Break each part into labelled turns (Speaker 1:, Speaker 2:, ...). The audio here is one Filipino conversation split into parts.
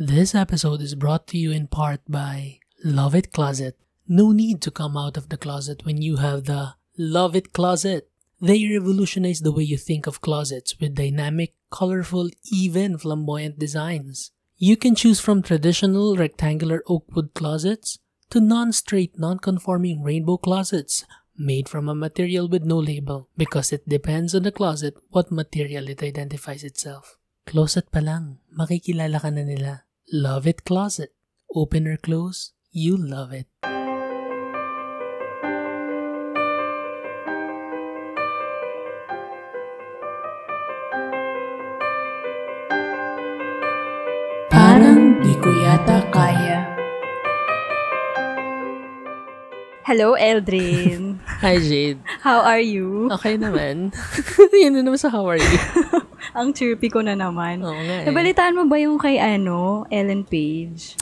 Speaker 1: This episode is brought to you in part by Love It Closet. No need to come out of the closet when you have the Love It Closet. They revolutionize the way you think of closets with dynamic, colorful, even flamboyant designs. You can choose from traditional rectangular oakwood closets to non-straight, non-conforming rainbow closets made from a material with no label because it depends on the closet what material it identifies itself. Closet pa lang, makikilala ka na nila. Love It Closet. Open or close, you love it. Parang di ko yata kaya.
Speaker 2: Hello, Eldrin.
Speaker 1: Hi Jade.
Speaker 2: How are you?
Speaker 1: Okay naman. Yun na naman sa how are you?
Speaker 2: Ang chirpy ko na naman.
Speaker 1: Oo nga eh.
Speaker 2: Nabalitaan mo ba yung kay ano, Ellen Page?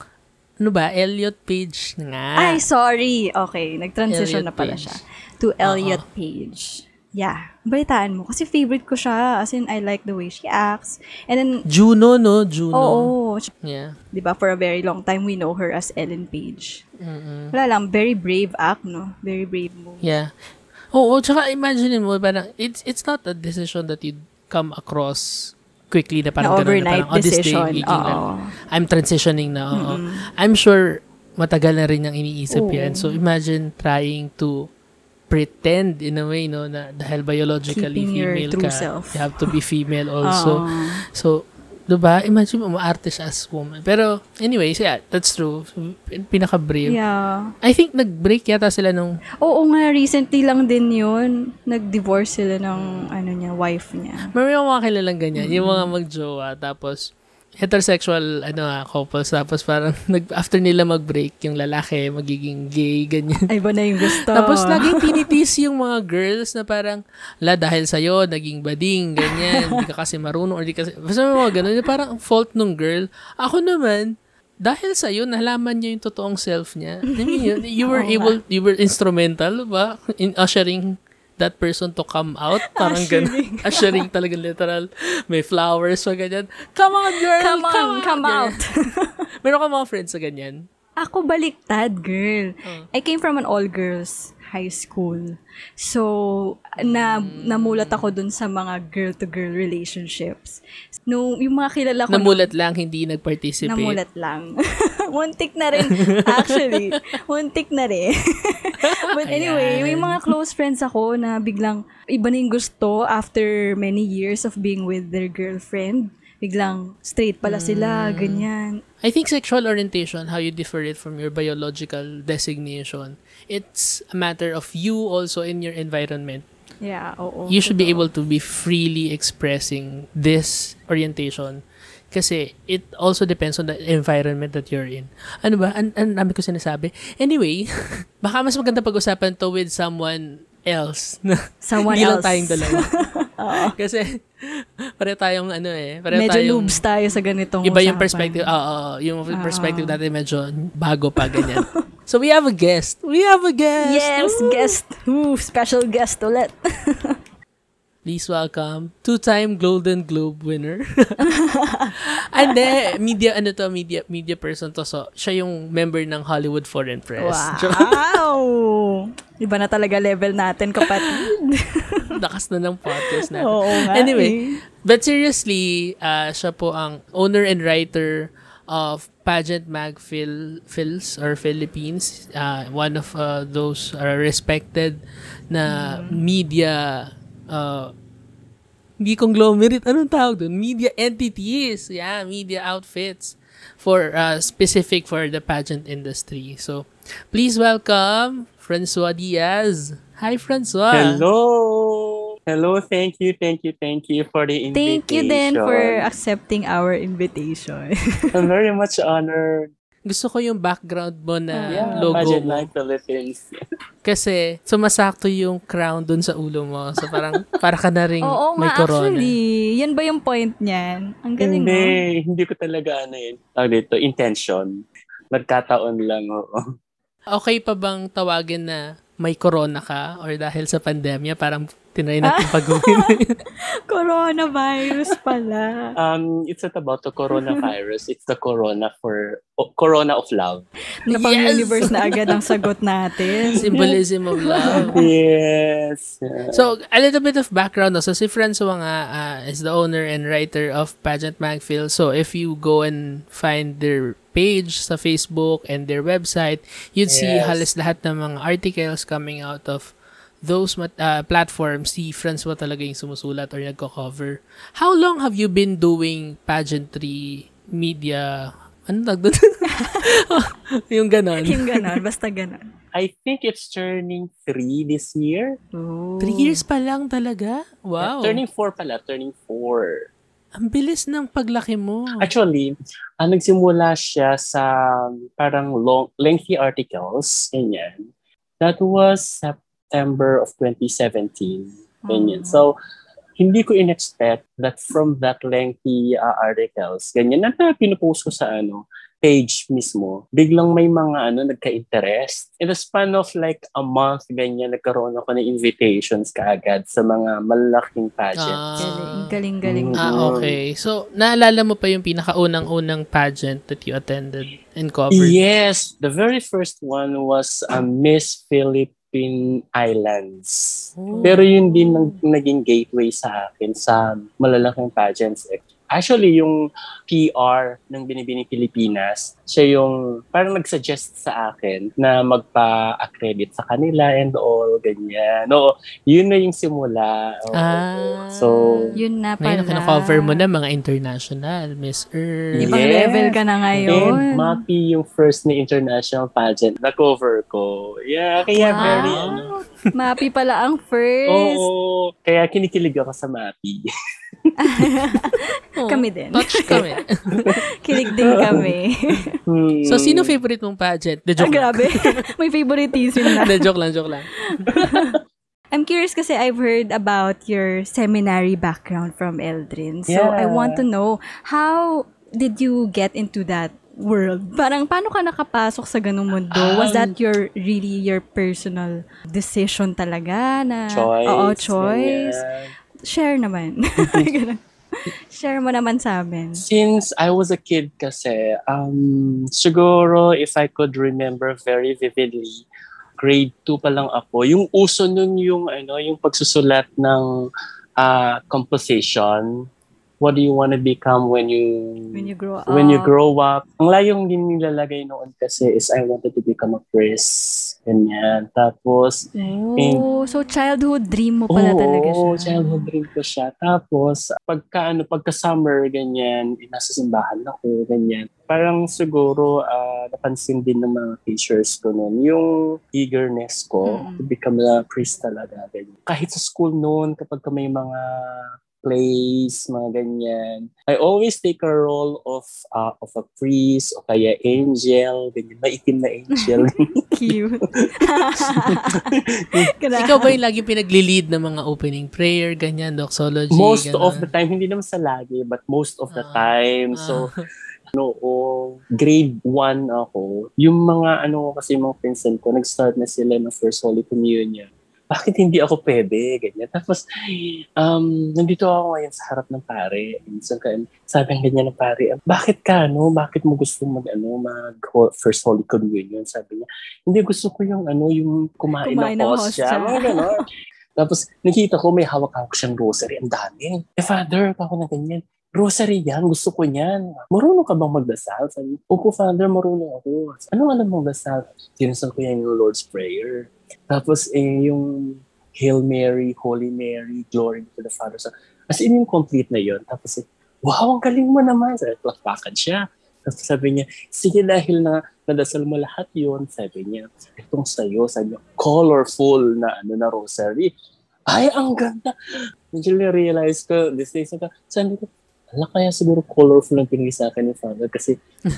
Speaker 1: Ano ba? Elliot Page nga.
Speaker 2: Ay, sorry. Okay, nag-transition
Speaker 1: Elliot
Speaker 2: na pala
Speaker 1: Page.
Speaker 2: siya. To Elliot Page. Yeah. Balitaan mo. Kasi favorite ko siya. As in, I like the way she acts. And then,
Speaker 1: Juno, no? Juno.
Speaker 2: oo.
Speaker 1: Yeah.
Speaker 2: Di ba, for a very long time, we know her as Ellen Page.
Speaker 1: Mm-mm.
Speaker 2: Wala lang, very brave act, no? Very brave move.
Speaker 1: Yeah. Oo, tsaka imagine mo, parang, it's, it's not a decision that you come across quickly na parang
Speaker 2: Na
Speaker 1: ganun na parang, oh, this day, na. I'm transitioning na, oo. I'm sure matagal na rin niyang iniisip
Speaker 2: Oo.
Speaker 1: yan. So, imagine trying to pretend in a way, no, na dahil biologically
Speaker 2: Keeping
Speaker 1: female ka,
Speaker 2: self.
Speaker 1: you have to be female also.
Speaker 2: Oo.
Speaker 1: So, diba? Imagine mo, siya as woman. Pero, anyways, yeah, that's true. Pin- Pinaka-brave.
Speaker 2: Yeah.
Speaker 1: I think nag-break yata sila nung
Speaker 2: Oo nga, recently lang din yun. Nag-divorce sila ng, ano niya, wife niya.
Speaker 1: May mga kilalang ganyan, yung mga magjowa, tapos heterosexual ano ah, couples, tapos parang nag, after nila mag-break, yung lalaki magiging gay, ganyan.
Speaker 2: Ay, ba na yung gusto?
Speaker 1: Tapos laging tinitis yung mga girls na parang, la, dahil sa'yo, naging bading, ganyan, hindi ka kasi marunong, or di kasi, basta may mga ganun, parang fault nung girl. Ako naman, dahil sa'yo, nalaman niya yung totoong self niya. I mean, you, you were
Speaker 2: nga.
Speaker 1: able, you were instrumental, ba, in ushering that person to come out. Parang ganun. Ushering talaga literal. May flowers pa ganyan. Come on, girl!
Speaker 2: Come on, come
Speaker 1: Ganyan.
Speaker 2: out.
Speaker 1: Meron ka mga friends sa ganyan?
Speaker 2: Ako baliktad, girl.
Speaker 1: Oh.
Speaker 2: I came from an all-girls high school. So, na namulat ako dun sa mga girl-to-girl relationships. Nung, yung mga kilala ko
Speaker 1: Namulat lang, hindi nag-participate.
Speaker 2: Namulat lang. Muntik na rin. Actually, muntik na rin. But anyway,
Speaker 1: Ayan.
Speaker 2: may mga close friends ako na biglang iba na yung gusto after many years of being with their girlfriend. Biglang straight pala sila,
Speaker 1: Hmm.
Speaker 2: ganyan.
Speaker 1: I think sexual orientation, how you differ it from your biological designation, it's a matter of you also in your environment.
Speaker 2: Yeah, oo.
Speaker 1: You should be able to be freely expressing this orientation kasi it also depends on the environment that you're in. Ano ba? An ang dami ko sinasabi. Anyway, baka mas maganda pag-usapan to with someone else. na
Speaker 2: Someone
Speaker 1: Hindi lang
Speaker 2: else.
Speaker 1: tayong dalawa. kasi pare tayong ano eh, pare
Speaker 2: Medyo
Speaker 1: tayong
Speaker 2: noobs tayo sa ganitong
Speaker 1: Iba yung perspective. Oo, oo, yung
Speaker 2: Oo.
Speaker 1: perspective natin medyo bago pa ganyan. so we have a guest. We have a guest.
Speaker 2: Yes,
Speaker 1: Woo!
Speaker 2: guest. Ooh, special guest ulit.
Speaker 1: Please welcome two-time Golden Globe winner. And then, media, ano to, media, media person to. So, siya yung member ng Hollywood Foreign Press.
Speaker 2: Wow! Iba na talaga level natin, kapatid.
Speaker 1: Lakas na ng podcast natin.
Speaker 2: Oo nga
Speaker 1: Anyway,
Speaker 2: eh.
Speaker 1: but seriously, uh, siya po ang owner and writer of Pageant Mag Phil, Phils or Philippines. Uh, one of uh, those uh, respected na
Speaker 2: Mm.
Speaker 1: media uh, hindi conglomerate, anong tawag doon? Media entities. Yeah, media outfits for uh, specific for the pageant industry. So, please welcome Francois Diaz. Hi, Francois.
Speaker 3: Hello! Hello, thank you, thank you, thank you for the invitation.
Speaker 2: Thank you din for accepting our invitation.
Speaker 3: I'm very much honored.
Speaker 1: Gusto ko yung background mo na
Speaker 3: yeah,
Speaker 1: logo
Speaker 3: Imagine
Speaker 1: mo.
Speaker 3: Like Philippines.
Speaker 1: Kasi sumasakto yung crown dun sa ulo mo. So parang para ka na ring
Speaker 2: Oo
Speaker 1: may
Speaker 2: nga,
Speaker 1: corona.
Speaker 2: actually. Yan ba yung point niyan? Ang galing
Speaker 3: hindi,
Speaker 2: mo.
Speaker 3: hindi ko talaga ano yun. Tawag dito, intention. Nagkataon lang, oo.
Speaker 1: Okay pa bang tawagin na may corona ka or dahil sa pandemya parang Tinry natin pag-uwi.
Speaker 2: Coronavirus pala.
Speaker 3: Um, it's not about the coronavirus. it's the corona for oh, corona of love.
Speaker 2: Napang
Speaker 1: Yes!
Speaker 2: universe na agad ang sagot natin.
Speaker 1: Symbolism of love.
Speaker 3: yes. Yeah.
Speaker 1: So, a little bit of background. No? So, si Francois nga uh, is the owner and writer of Pageant Magfil. So, if you go and find their page sa Facebook and their website, you'd see
Speaker 3: Yes.
Speaker 1: halos lahat ng mga articles coming out of those mat- uh, platforms. Si Francois talaga yung sumusulat or nagko-cover. How long have you been doing pageantry media? Ano tag doon? yung ganon.
Speaker 2: Yung ganon, basta ganon.
Speaker 3: I think it's turning three this year.
Speaker 2: Oh.
Speaker 1: Three years pa lang talaga? Wow.
Speaker 3: Turning four pala, turning four.
Speaker 1: Ang bilis ng paglaki mo.
Speaker 3: Actually, ah, nagsimula siya sa parang long, lengthy articles, ganyan. That was September of 2017, ganyan.
Speaker 2: Mm.
Speaker 3: So, hindi ko in-expect that from that lengthy ah, articles, ganyan, na na pinupost ko sa ano, page mismo, biglang may mga ano, nagka-interest. In the span of like a month, ganyan, nagkaroon ako ng invitations kaagad sa mga malaking pageants.
Speaker 1: Ah.
Speaker 2: Galing, galing, galing.
Speaker 3: Mm.
Speaker 1: Ah, okay. So, naalala mo pa yung pinakaunang-unang pageant that you attended and covered?
Speaker 3: Yes, the very first one was uh, Miss Philippine Islands.
Speaker 1: Oh.
Speaker 3: Pero yun din ang naging gateway sa akin sa malalaking pageants. eh. Actually, yung PR ng Binibining Pilipinas, siya yung parang nag-suggest sa akin na magpa-accredit sa kanila and all, ganyan. No, yun na yung simula. Oo.
Speaker 1: Ah.
Speaker 3: So,
Speaker 2: Yun na
Speaker 1: Ngayon,
Speaker 2: pala.
Speaker 1: cover mo na mga international, Miss Earth.
Speaker 2: Ibang
Speaker 3: Yes.
Speaker 2: level ka na ngayon.
Speaker 3: And MAPI yung first na international pageant na cover ko. Yeah, kaya
Speaker 2: Wow.
Speaker 3: very ano.
Speaker 2: Mapi pala ang first.
Speaker 3: Oo. Kaya kinikilig ako sa MAPI.
Speaker 1: Oh,
Speaker 2: Kami din.
Speaker 1: Touch kami.
Speaker 2: Kilig din kami.
Speaker 3: Hmm.
Speaker 1: so, sino favorite mong pageant? The
Speaker 2: ah,
Speaker 1: joke lang.
Speaker 2: grabe. May favoritism na.
Speaker 1: The joke lang, joke lang.
Speaker 2: I'm curious kasi I've heard about your seminary background from Eldrin. So, I
Speaker 3: Yeah.
Speaker 2: want to know, how did you get into that world? Parang, paano ka nakapasok sa ganung mundo? Was
Speaker 3: Um,
Speaker 2: that your, really your personal decision talaga na?
Speaker 3: choice.
Speaker 2: Oo, choice.
Speaker 3: ganyan.
Speaker 2: Share naman. Share mo naman sa amin.
Speaker 3: Since I was a kid kasi, um, siguro if I could remember very vividly, grade 2 pa lang ako, yung uso nun yung, ano, yung pagsusulat ng ah, composition. What do you want to become when you
Speaker 2: When you grow up.
Speaker 3: when you grow up. Ang layong din nilalagay noon kasi is I wanted to become a priest. Ganyan. Tapos,
Speaker 2: Oh, so childhood dream mo pala talaga siya.
Speaker 3: Oo, childhood dream ko siya. Tapos, pagka, ano, pagka summer, ganyan, eh, nasa simbahan ako, ganyan. Parang siguro, ah, napansin din ng mga teachers ko noon, yung eagerness ko
Speaker 2: Mm.
Speaker 3: to become a priest talaga. Ganyan. Kahit sa school noon, kapag ka may mga plays, mga ganyan. I always take a role of uh, of a priest o kaya angel, ganyan, maitim na angel.
Speaker 2: Cute.
Speaker 1: Ikaw ba yung laging pinagli-lead ng mga opening prayer, ganyan, doxology,
Speaker 3: most
Speaker 1: ganun?
Speaker 3: of the time, hindi naman sa lagi, but most of the
Speaker 1: Ah,
Speaker 3: time. So, noo, grade 1 ako, yung mga ano kasi mga pinsan ko, nag-start na sila ng First Holy Communion. Bakit hindi ako pwede? Ganyan. Tapos, um, nandito ako ngayon sa harap ng pare. Minsan ka, sabi ng ganyan ng pare, bakit ka, no? Bakit mo gusto mag, ano, mag First Holy Communion? Sabi niya, hindi gusto ko yung, ano, yung kumain,
Speaker 2: Kumain
Speaker 3: ng hostya. Mga ganon. Tapos, nakita ko may hawak-hawak siyang rosary. Ang dami. Eh, father, ako na ganyan. Rosary yan, gusto ko yan. Marunong ka bang magdasal? Sabi, Opo, Father, marunong ako. Anong alam mong dasal? Tinasal ko yan yung Lord's Prayer. Tapos, eh, yung Hail Mary, Holy Mary, Glory to the Father. Son. As in, yung complete na yon Tapos, eh, wow, ang galing mo naman. Sabi, plakpakan siya. Tapos sabi niya, sige dahil na nadasal mo lahat yon sabi niya, itong sa'yo, sabi niya, colorful na ano na rosary. Ay, ang ganda. Medyo na-realize ko, this days, na sabi ko, ala kaya siguro colorful ang pinili sa akin ni Father kasi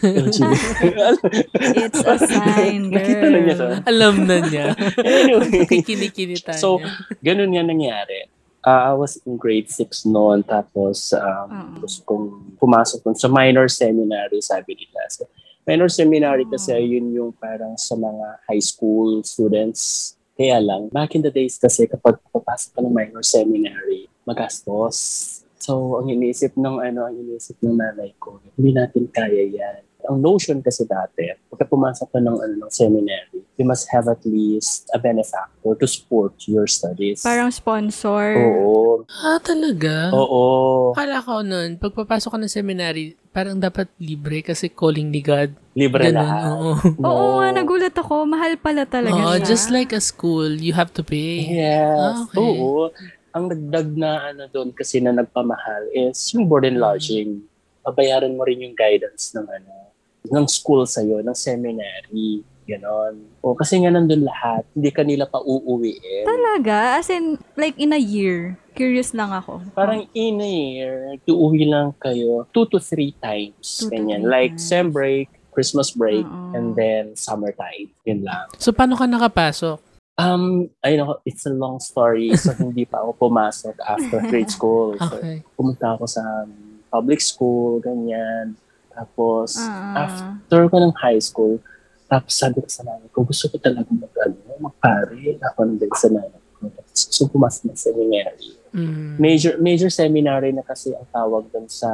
Speaker 2: It's a sign, girl.
Speaker 3: Nakita na niya to.
Speaker 1: Alam na niya.
Speaker 3: Anyway,
Speaker 1: Kikinikinitan
Speaker 3: So, ganun nga nangyari. Ah, I was in grade 6 noon, tapos um,
Speaker 2: Oo.
Speaker 3: gusto kong pumasok dun sa minor seminary, sabi nila. So, minor seminary kasi
Speaker 2: Oh.
Speaker 3: yun yung parang sa mga high school students. Kaya lang, back in the days kasi kapag papasok ka ng minor seminary, magastos. So, ang iniisip ng ano, ang iniisip ng nanay ko, hindi natin kaya yan. Ang notion kasi dati, pagka pumasok ka ng, ano, ng seminary, you must have at least a benefactor to support your studies.
Speaker 2: Parang sponsor.
Speaker 3: Oo.
Speaker 1: Ah, talaga?
Speaker 3: Oo.
Speaker 1: Akala ko nun, pagpapasok ka ng seminary, parang dapat libre kasi calling ni God.
Speaker 3: Libre
Speaker 1: Ganun,
Speaker 3: lahat.
Speaker 1: oo.
Speaker 2: Oo
Speaker 3: No.
Speaker 2: nga, nagulat ako. Mahal pala talaga
Speaker 1: Oo,
Speaker 2: siya.
Speaker 1: just like a school, you have to pay.
Speaker 3: Yes.
Speaker 1: Ah, okay.
Speaker 3: Oo. Ang nagdag na ano doon kasi na nagpamahal is yung board and lodging. Babayaran mo rin yung guidance ng ano, ng school sa'yo, ng seminary. Ganon. O kasi nga nandun lahat, hindi ka nila pa uuwiin.
Speaker 2: Talaga? As in, like in a year. Curious lang ako.
Speaker 3: Parang in a year, uuwi lang kayo two to three times.
Speaker 2: Two to
Speaker 3: Ganyan.
Speaker 2: three
Speaker 3: Like
Speaker 2: times.
Speaker 3: sem break, Christmas break,
Speaker 2: Oo.
Speaker 3: and then summertime. Yun lang.
Speaker 1: So, paano ka nakapasok?
Speaker 3: Um, ayun ako, it's a long story. So, hindi pa ako pumasok after grade school. So,
Speaker 1: Okay.
Speaker 3: pumunta ako sa um, public school, ganyan. Tapos,
Speaker 2: Ah.
Speaker 3: after ko ng high school, tapos sabi ko sa nanay ko, gusto ko talaga mag, ano, magpare. Ako nang din sa nanay ko. Gusto ko pumasok ng seminary.
Speaker 1: Mm.
Speaker 3: Major major seminary na kasi ang tawag doon sa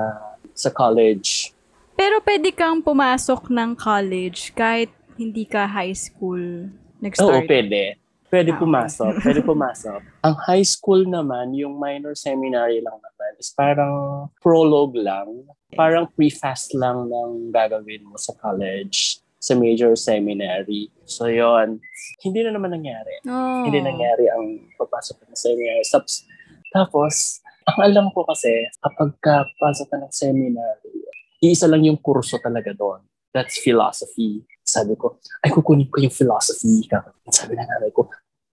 Speaker 3: sa college.
Speaker 2: Pero pwede kang pumasok ng college kahit hindi ka high school
Speaker 3: Oo,
Speaker 2: nag-start.
Speaker 3: pwede. Pwede pumasok. Pwede pumasok. Ang high school naman, yung minor seminary lang naman, is parang prologue lang. Parang pre-fast lang ng gagawin mo sa college, sa major seminary. So, yon Hindi na naman nangyari.
Speaker 2: Oh.
Speaker 3: Hindi nangyari ang papasok ng seminary. Tapos, tapos, ang alam ko kasi, kapag ka pasok ka ng seminary, iisa lang yung kurso talaga doon. That's philosophy. Sabi ko, ay kukunin ko yung philosophy. Sabi na nanay ko,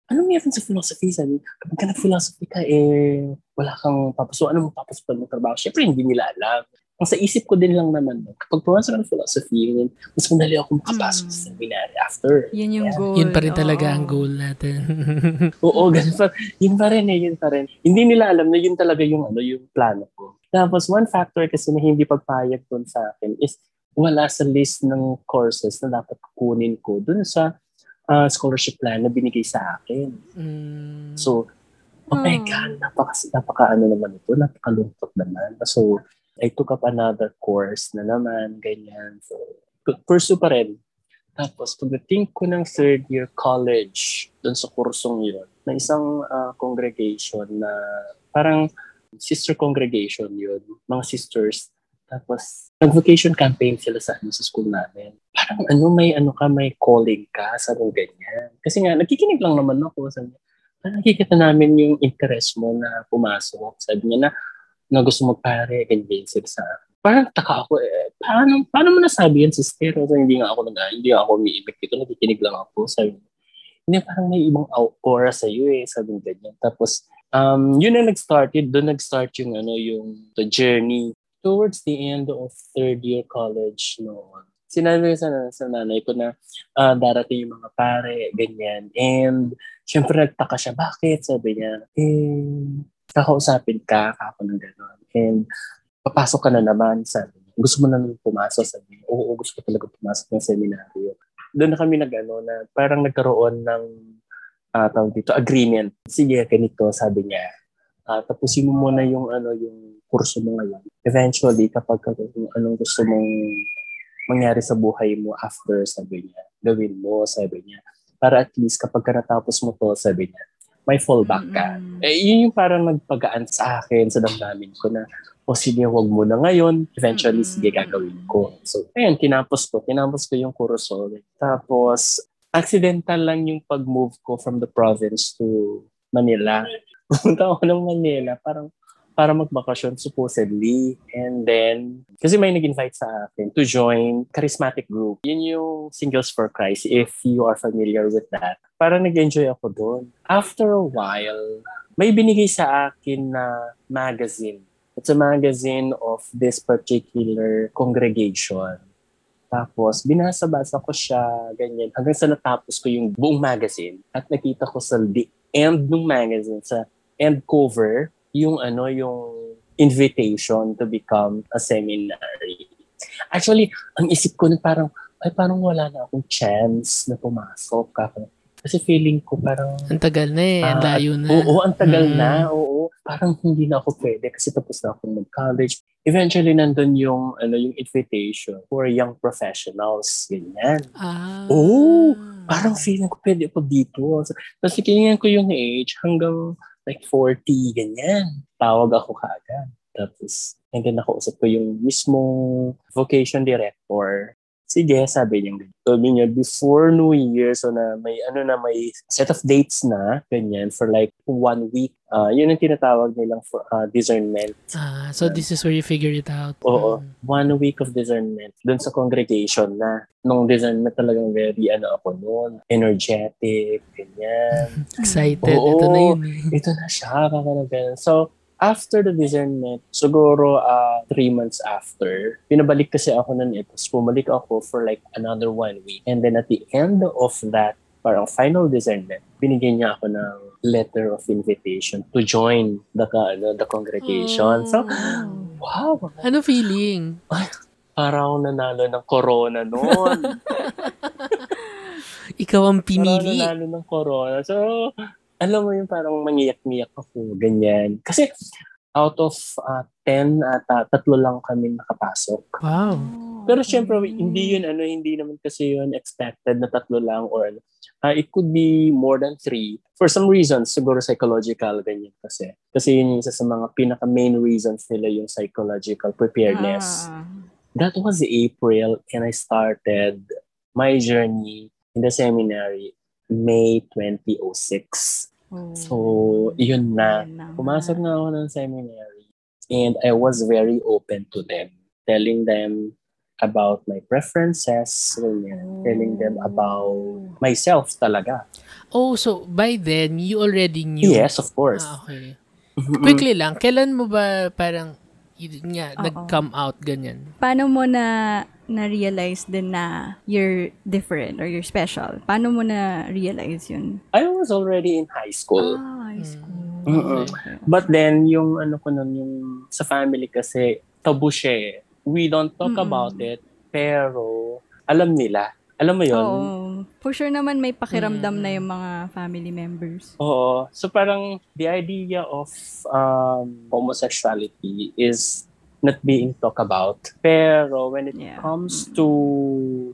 Speaker 3: ano meron sa philosophy? Sabi, kapag ka nag-philosophy ka, eh, wala kang papasok. Ano mo papasukan mo trabaho? Siyempre, hindi nila alam. Ang sa isip ko din lang naman, no, kapag pumasok ka ng philosophy, yun, mas madali ako makapasok
Speaker 2: Mm.
Speaker 3: sa seminary after.
Speaker 2: Yun yung
Speaker 3: Yeah.
Speaker 2: goal.
Speaker 1: Yun pa rin talaga
Speaker 2: Oo.
Speaker 1: ang goal natin.
Speaker 3: Oo, ganun pa. Yun pa rin eh, yun pa rin. Hindi nila alam na yun talaga yung, ano, yung plano ko. Tapos one factor kasi na hindi pagpayag doon sa akin is wala sa list ng courses na dapat kunin ko doon sa ah, scholarship plan na binigay sa akin.
Speaker 1: Mm.
Speaker 3: So, oh my
Speaker 2: Hmm.
Speaker 3: God, napaka, napaka ano naman ito, napakalungkot naman. So, I took up another course na naman, ganyan. So, pursue pa rin. Tapos, pagdating ko ng third year college, dun sa kursong yun, na isang ah, congregation na parang sister congregation yun, mga sisters. Tapos, nag-vocation campaign sila sa, ano, sa school namin. Parang ano, may ano ka, may calling ka, sa ganyan. Kasi nga, nakikinig lang naman ako. Sabi niya, "Ah, nakikita namin yung interest mo na pumasok. Sabi niya na, na gusto magpare, ganyan sila sa. Parang taka ako eh, paano, paano mo nasabi yan, sister? So, hindi nga ako nag hindi nga ako umiibig dito, nakikinig lang ako. Sabi niya, hindi, parang may ibang au- aura sa iyo eh, sabi niya. Tapos, um, yun na nag-started, doon nag-start yung, ano, yung the journey towards the end of third year college noon. Sinabi ko sa, sa nanay ko na ah, darating yung mga pare, ganyan. And syempre nagtaka siya, bakit? Sabi niya, eh, kakausapin ka, ako ng gano'n. And papasok ka na naman, sabi niya. Gusto mo na naman pumasok, sabi niya. Oo, gusto ko talaga pumasok ng seminaryo. Doon na kami nag-ano, na parang nagkaroon ng tawag dito, agreement. Sige, ganito, sabi niya. Ah, tapusin mo muna yung ano yung kurso mo ngayon. Eventually, kapag kung anong gusto mong mangyari sa buhay mo after, sabi niya, gawin mo, sabi niya. Para at least kapag ka natapos mo to, sabi niya, may fallback ka.
Speaker 2: Mm-mm.
Speaker 3: Eh, yun yung parang nagpagaan sa akin, sa damdamin ko na, o sige, wag mo na ngayon. Eventually,
Speaker 2: Mm-mm.
Speaker 3: sige, gagawin ko. So, ayun, tinapos ko. Tinapos ko yung kurso. Tapos, accidental lang yung pag-move ko from the province to Manila. Pumunta ako ng Manila, parang para magbakasyon supposedly. And then, kasi may nag-invite sa akin to join Charismatic Group. Yun yung Singles for Christ, if you are familiar with that. Parang nag-enjoy ako doon. After a while, may binigay sa akin na magazine. It's a magazine of this particular congregation. Tapos, binasa-basa ko siya, ganyan. Hanggang sa natapos ko yung buong magazine. At nakita ko sa the end ng magazine, sa end cover, yung ano, yung invitation to become a seminary. Actually, ang isip ko na parang, ay parang wala na akong chance na pumasok. Kasi feeling ko parang...
Speaker 1: Ang tagal na eh. Ang
Speaker 3: Ah,
Speaker 1: layo na.
Speaker 3: Oo, ang tagal
Speaker 1: Mm.
Speaker 3: na. Oo. Parang hindi na ako pwede kasi tapos na ako mag-college. Eventually, nandun yung, ano, yung invitation for young professionals. Ganyan.
Speaker 1: Ah.
Speaker 3: Oo. Parang feeling ko pwede ako dito. So, Tapos tinignan ko yung age hanggang like 40, ganyan. Tawag ako kaagad. Tapos, and then nakausap ko yung mismong vocation director. Sige, sabi niya. Sabi niya, before New Year, so na may, ano na, may set of dates na, ganyan, for like one week. Ah, yun ang tinatawag nilang for ah, discernment.
Speaker 1: Ah, so this is where you figure it out.
Speaker 3: Oo.
Speaker 1: Mm.
Speaker 3: One week of discernment. Doon sa congregation na. Nung discernment talagang very, ano ako noon, energetic, ganyan.
Speaker 1: Excited.
Speaker 3: Oo.
Speaker 1: Ito na yun eh.
Speaker 3: ito na siya, kakalagan. So, after the discernment, siguro uh, three months after, pinabalik kasi ako nun ito. So, bumalik ako for like another one week. And then at the end of that, parang final discernment, binigyan niya ako ng letter of invitation to join the, ano, the congregation. So, wow,
Speaker 1: Ano feeling?
Speaker 3: parang nanalo ng corona noon.
Speaker 1: Ikaw ang
Speaker 3: Parang
Speaker 1: pinili.
Speaker 3: nanalo ng corona. So, alam mo yung parang mangiyak-ngiyak ako, ganyan. Kasi, out of uh, 10, ata, tatlo lang kami nakapasok.
Speaker 1: Wow.
Speaker 3: Pero syempre, hindi yun, ano, hindi naman kasi yun expected na tatlo lang or. Uh, it could be more than three. For some reasons, siguro psychological, ganyan kasi. Kasi yun yung isa sa mga pinaka-main reasons nila yung psychological preparedness.
Speaker 2: Ah.
Speaker 3: That was April and I started my journey in the seminary May 2006.
Speaker 2: Oh.
Speaker 3: So, yun na. Pumasok na ako ng seminary and I was very open to them. Telling them about my preferences, ganyan. telling them about myself talaga.
Speaker 1: Oh, so by then, you already knew.
Speaker 3: Yes, of course.
Speaker 1: Ah, okay.
Speaker 3: Mhm.
Speaker 1: Quickly lang, kailan mo ba parang, yun nga,
Speaker 2: Oo.
Speaker 1: nag-come out ganyan?
Speaker 2: Paano mo na na-realize din na you're different or you're special? Paano mo na-realize yun?
Speaker 3: I was already in high school.
Speaker 2: Ah, high school.
Speaker 3: Mm-mm.
Speaker 2: Okay.
Speaker 3: But then, yung ano ko nun, yung sa family kasi, tabu siya eh. We don't talk
Speaker 2: Mm-mm.
Speaker 3: about it, pero alam nila. Alam mo yun?
Speaker 2: Oo. For sure naman may pakiramdam
Speaker 1: Mm.
Speaker 2: na yung mga family members.
Speaker 3: Oo. So parang the idea of um, homosexuality is not being talked about. Pero when it
Speaker 2: Yeah.
Speaker 3: comes to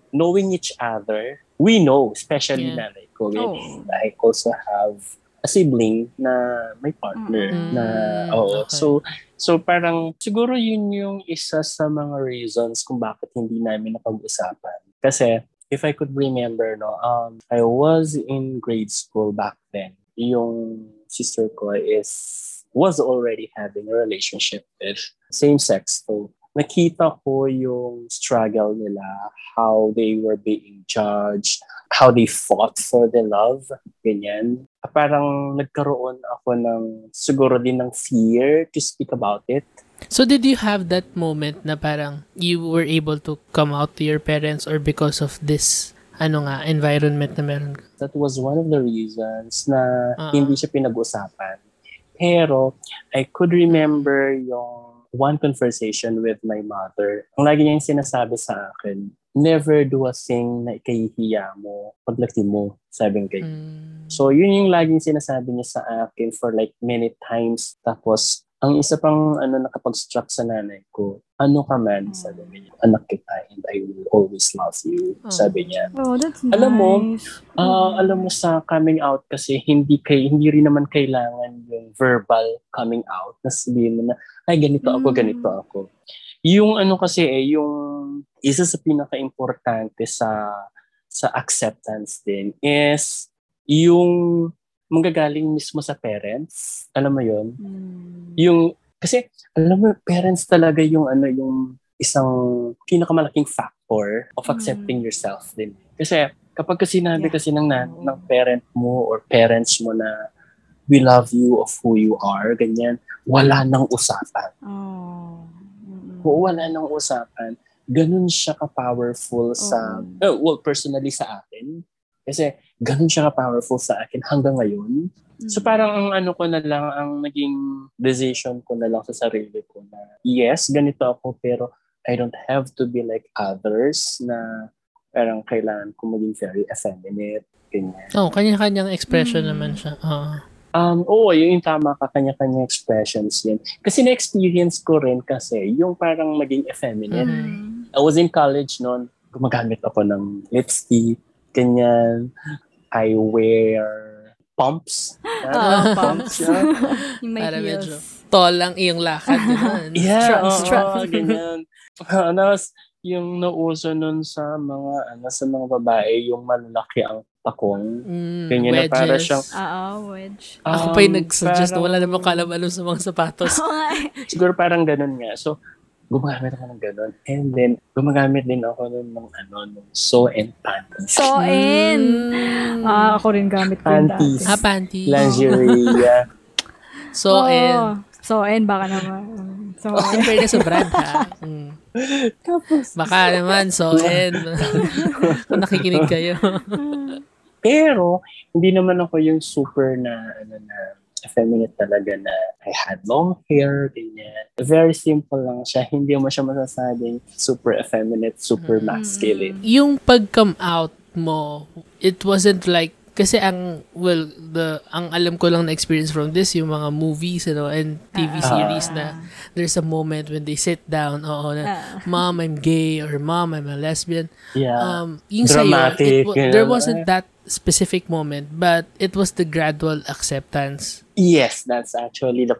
Speaker 3: knowing each other, we know, especially
Speaker 1: Yeah.
Speaker 3: nanay ko.
Speaker 2: Oh.
Speaker 3: I also have a sibling na may partner
Speaker 2: Mm.
Speaker 3: na oo.
Speaker 1: okay.
Speaker 3: So so parang siguro yun yung isa sa mga reasons kung bakit hindi namin napag-usapan. Kasi if I could remember no, um I was in grade school back then. Yung sister ko is was already having a relationship with same sex. So nakita ko yung struggle nila, how they were being judged, how they fought for the love, ganyan. Parang nagkaroon ako ng siguro din ng fear to speak about it.
Speaker 1: So did you have that moment na parang you were able to come out to your parents or because of this ano nga environment na meron ka?
Speaker 3: That was one of the reasons na
Speaker 1: Ah.
Speaker 3: hindi siya pinag-usapan. Pero I could remember yung one conversation with my mother. Ang lagi niyang sinasabi sa akin, never do a thing na ikahihiya mo paglaki mo, sabi nga
Speaker 1: Mm.
Speaker 3: So, yun yung laging sinasabi niya sa akin for like many times. Tapos, ang isa pang ano nakapag-struck sa nanay ko, ano ka man, sabi niya, anak kita and I will always love you, sabi niya.
Speaker 2: Oh, that's nice.
Speaker 3: Alam mo. Ah, alam mo sa coming out kasi hindi kay hindi rin naman kailangan yung verbal coming out na sabihin mo na ay ganito ako,
Speaker 2: Mm.
Speaker 3: ganito ako. Yung ano kasi eh, yung isa sa pinaka-importante sa sa acceptance din is yung manggagaling mismo sa parents. Alam mo yon
Speaker 2: Mm.
Speaker 3: Yung, kasi, alam mo, parents talaga yung ano, yung isang pinakamalaking factor of accepting yourself din. Kasi, kapag kasi sinabi
Speaker 2: Yeah.
Speaker 3: kasi ng, nan- ng parent mo or parents mo na we love you of who you are, ganyan, wala nang usapan.
Speaker 2: Oh. Mm.
Speaker 3: Oo, wala nang usapan. Ganun siya ka-powerful sa,
Speaker 2: Oo.
Speaker 3: oh, well, personally sa akin. Kasi, ganun siya ka-powerful sa akin hanggang ngayon. So
Speaker 2: Mm.
Speaker 3: parang ang ano ko na lang, ang naging decision ko na lang sa sarili ko na yes, ganito ako pero I don't have to be like others na parang kailangan ko maging very effeminate. ganyan.
Speaker 1: Oh, kanya-kanyang expression
Speaker 2: Mm.
Speaker 1: naman siya. Oo.
Speaker 3: Um, oo, yun yung tama ka, kanya-kanya expressions yun. Kasi na-experience ko rin kasi yung parang maging effeminate.
Speaker 2: Mm.
Speaker 3: I was in college noon, gumagamit ako ng lipstick, ganyan. I wear pumps.
Speaker 2: Ah,
Speaker 3: pumps.
Speaker 2: pumps.
Speaker 3: yeah.
Speaker 2: Yung may
Speaker 1: Para medyo
Speaker 2: heels.
Speaker 1: tall ang iyong lakad. Ganun.
Speaker 3: Yeah,
Speaker 2: Strut,
Speaker 3: oo,
Speaker 2: strut.
Speaker 3: ganyan. Ano, yung nauso nun sa mga ano sa mga babae, yung malaki ang takong.
Speaker 1: Mm,
Speaker 3: Ganyan na para
Speaker 1: wedges.
Speaker 3: siyang-
Speaker 2: Oo, wedge.
Speaker 1: Ako
Speaker 3: Um,
Speaker 1: pa yung nag-suggest na wala
Speaker 3: parang-
Speaker 1: namang kalam-alam sa mga sapatos.
Speaker 2: Eh.
Speaker 3: Siguro parang ganun nga. So, gumagamit ako ng ganun. And then, gumagamit din ako nun ng ano, ng sew and panties.
Speaker 2: So, in.
Speaker 1: Mm.
Speaker 2: Ah, ako rin gamit ko
Speaker 3: Panties.
Speaker 2: dati.
Speaker 1: Ah, panties.
Speaker 3: Lingerie, yeah.
Speaker 1: So,
Speaker 2: Oo.
Speaker 1: and
Speaker 2: So, in, baka naman. So,
Speaker 1: in fairness sa brand, ha? Mm.
Speaker 3: Tapos,
Speaker 1: Baka naman, so, and kung nakikinig kayo.
Speaker 3: pero, hindi naman ako yung super na, ano na, effeminate talaga na I had long hair, ganyan. Very simple lang siya. Hindi mo siya masasabing super effeminate, super
Speaker 1: Mm.
Speaker 3: masculine.
Speaker 1: yung pag-come out mo, it wasn't like, kasi ang, well, the, ang alam ko lang na experience from this, yung mga movies, you know, and TV
Speaker 2: Ah.
Speaker 1: series na there's a moment when they sit down, oo, na,
Speaker 2: Ah.
Speaker 1: mom, I'm gay, or mom, I'm a lesbian.
Speaker 3: Yeah.
Speaker 1: Um, yung sa'yo,
Speaker 3: Dramatic,
Speaker 1: it wa-
Speaker 3: ganun.
Speaker 1: there wasn't that specific moment, but it was the gradual acceptance.
Speaker 3: yes, that's actually the,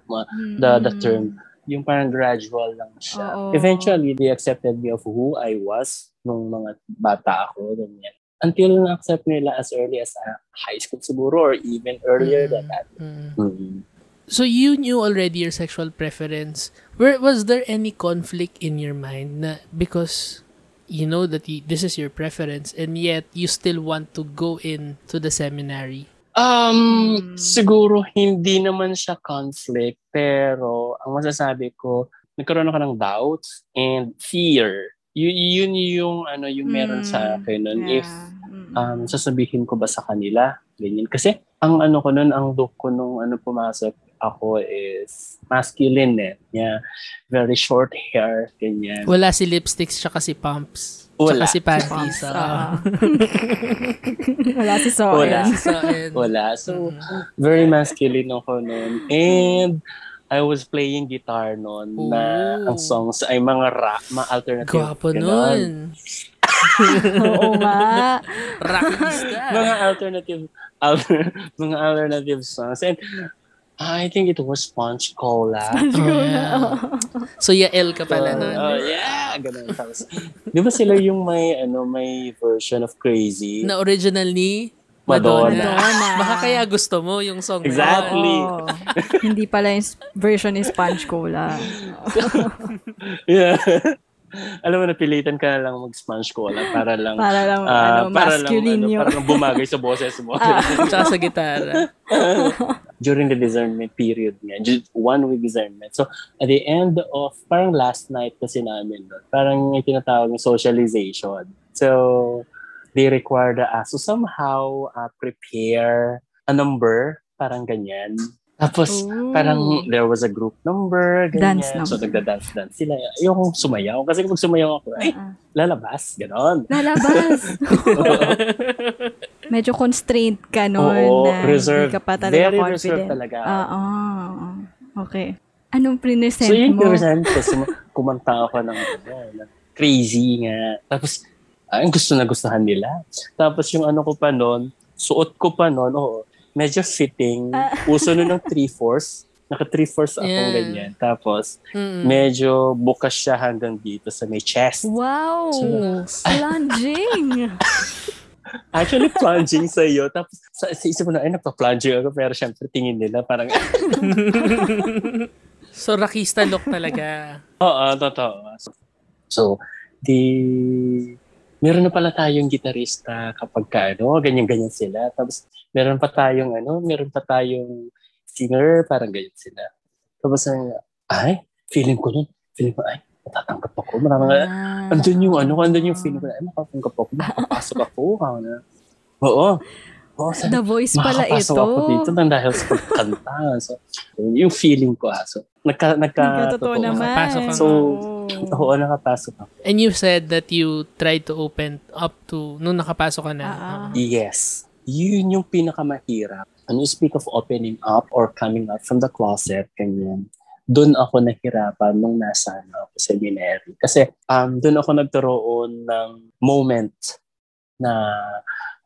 Speaker 3: the, the
Speaker 2: Mm.
Speaker 3: term. Yung parang gradual lang siya.
Speaker 2: Oo.
Speaker 3: Eventually, they accepted me of who I was nung mga bata ako. Ganyan. Until na-accept nila as early as uh, high school siguro or even earlier than that.
Speaker 1: Mm.
Speaker 3: Mm.
Speaker 1: So you knew already your sexual preference. Where was there any conflict in your mind na because you know that y- this is your preference and yet you still want to go in to the seminary?
Speaker 3: Um,
Speaker 2: Hmm.
Speaker 3: siguro hindi naman siya conflict, pero ang masasabi ko, nagkaroon ako ng doubts and fear. Y- yun yung ano yung meron sa
Speaker 2: Mm.
Speaker 3: akin nun.
Speaker 2: Yeah.
Speaker 3: If
Speaker 2: Mm.
Speaker 3: Um, sasabihin ko ba sa kanila, ganyan. Kasi ang ano ko nun, ang look ko nung ano pumasok ako is masculine eh. Yeah. Very short hair, ganyan.
Speaker 1: Wala si lipsticks tsaka si pumps.
Speaker 3: Wala.
Speaker 1: Tsaka si panties.
Speaker 2: Pumps,
Speaker 1: ah.
Speaker 2: Wala si Soen.
Speaker 3: Wala. Wala. So,
Speaker 1: Mm.
Speaker 3: very masculine ako nun. And I was playing guitar nun na ang songs ay mga rap, mga alternative.
Speaker 1: Gwapo
Speaker 3: ganon.
Speaker 2: Oo nga.
Speaker 1: Rockista.
Speaker 3: Mga alternative, alter, mga alternative songs. And I think it was Sponge Cola.
Speaker 1: Oh, yeah. So, Yael ka pala
Speaker 3: So,
Speaker 1: nun.
Speaker 3: Oh, yeah! Ganun. Tapos, di ba sila yung may, ano, may version of Crazy?
Speaker 1: Na original ni
Speaker 3: Madonna.
Speaker 1: Madonna. Baka kaya gusto mo yung song.
Speaker 3: Exactly.
Speaker 2: Oo. Hindi pala yung version ni Sponge Cola.
Speaker 3: Yeah. Alam mo, napilitan ka na lang mag-sponge cola para lang,
Speaker 2: Para lang,
Speaker 3: ah,
Speaker 2: ano,
Speaker 3: para lang,
Speaker 2: masculine
Speaker 3: ano,
Speaker 2: yung...
Speaker 3: para lang bumagay sa boses mo.
Speaker 1: Tsaka sa gitara.
Speaker 3: During the discernment period nga, just one week discernment. So, at the end of, parang last night kasi namin, no, parang may tinatawag ng socialization. So, they required us to somehow uh, prepare a number, parang ganyan. Tapos,
Speaker 2: Ooh.
Speaker 3: parang there was a group number, ganyan.
Speaker 2: Dance number.
Speaker 3: So, nagda-dance-dance sila. Yung sumayaw. Kasi kung sumayaw ako, ay,
Speaker 2: ah.
Speaker 3: lalabas. Ganon.
Speaker 2: Lalabas. Medyo constrained ka nun
Speaker 3: Oo,
Speaker 2: na
Speaker 3: reserved.
Speaker 2: hindi ka pa talaga
Speaker 3: Very
Speaker 2: confident.
Speaker 3: reserved talaga.
Speaker 2: Ah, ah, ah. okay. Anong
Speaker 3: So, yun
Speaker 2: mo?
Speaker 3: yung present ko. Sum- kumanta ako ng, ano, ng crazy nga. Tapos, ang gusto na gustuhan nila. Tapos, yung ano ko pa noon, suot ko pa noon, oo, medyo fitting.
Speaker 2: Ah.
Speaker 3: Uso nun ng three-fourths. Naka three-fourths akong
Speaker 1: Yeah.
Speaker 3: ganyan. Tapos,
Speaker 1: Mm.
Speaker 3: medyo bukas siya hanggang dito sa may chest.
Speaker 2: Wow! Plunging!
Speaker 3: Actually, plunging sa iyo. Tapos, sa, sa isip mo na, ay, nagpa-plunging ako. Pero syempre, tingin nila parang,
Speaker 1: So, rockista look talaga.
Speaker 3: Oo, totoo. So, di... Meron na pala tayong gitarista kapag ka, ano, ganyan-ganyan sila. Tapos, meron pa tayong, ano, meron pa tayong singer, parang ganyan sila. Tapos, ay, ay feeling ko nun, feeling ko, ay, matatanggap ako. Marami nga,
Speaker 2: Ah.
Speaker 3: andun yung, ano, andun yung feeling ko, ay, makatanggap ako, makapasok ako. Kaya na. Oo. Oo, sa,
Speaker 2: The voice pala ito.
Speaker 3: ako dito nang dahil sa pagkanta. So, yung feeling ko, ah. So, nagka, nagka,
Speaker 2: Totoo
Speaker 3: totoo.
Speaker 2: naman.
Speaker 3: So,
Speaker 2: Oo.
Speaker 3: Nakapasok ako.
Speaker 1: And you said that you tried to open up to, nung nakapasok ka na.
Speaker 2: Ah.
Speaker 3: Yes. yun yung pinakamahirap. When you speak of opening up or coming out from the closet, ganyan, doon ako nahirapan nung nasa ano, ako seminary. Kasi um, doon ako nagkaroon ng moment na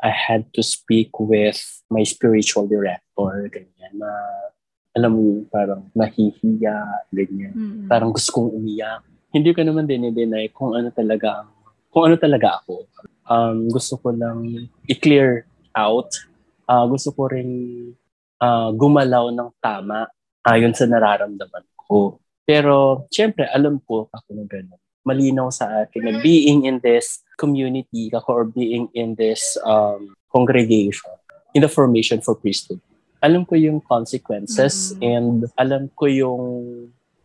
Speaker 3: I had to speak with my spiritual director, ganyan, na alam mo yun, parang mahihiya, ganyan.
Speaker 2: Mm.
Speaker 3: Parang gusto kong umiyak. Hindi ko naman dinideny kung ano talaga ang kung ano talaga ako. Um, gusto ko lang i-clear out. Uh, gusto ko rin uh, gumalaw ng tama ayon sa nararamdaman ko. Pero, syempre, alam ko ako na gano'n. Malinaw sa akin na being in this community ako or being in this um, congregation, in the formation for priesthood, alam ko yung consequences
Speaker 2: Mm.
Speaker 3: and alam ko yung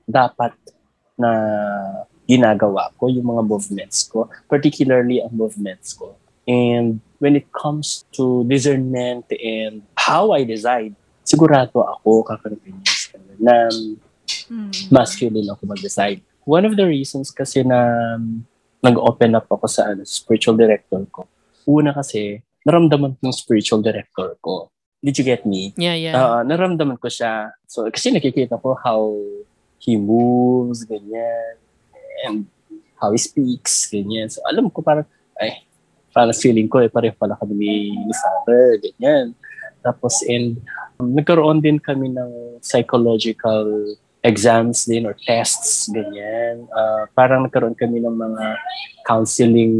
Speaker 3: dapat na ginagawa ko, yung mga movements ko, particularly ang movements ko. And when it comes to discernment and how I decide, sigurado ako kakarapin na
Speaker 2: Mm.
Speaker 3: masculine ako mag-decide. One of the reasons kasi na nag-open up ako sa ano, spiritual director ko. Una kasi, naramdaman yung spiritual director ko. Did you get me?
Speaker 1: Yeah, yeah.
Speaker 3: Oo, naramdaman ko siya. So, kasi nakikita ko how he moves, ganyan, and how he speaks, ganyan. So, alam ko parang, ay, parang feeling ko, eh, pareho pala kami ni, Father, ganyan. Tapos, and um, nagkaroon din kami ng psychological exams din or tests, ganyan. Ah, parang nagkaroon kami ng mga counseling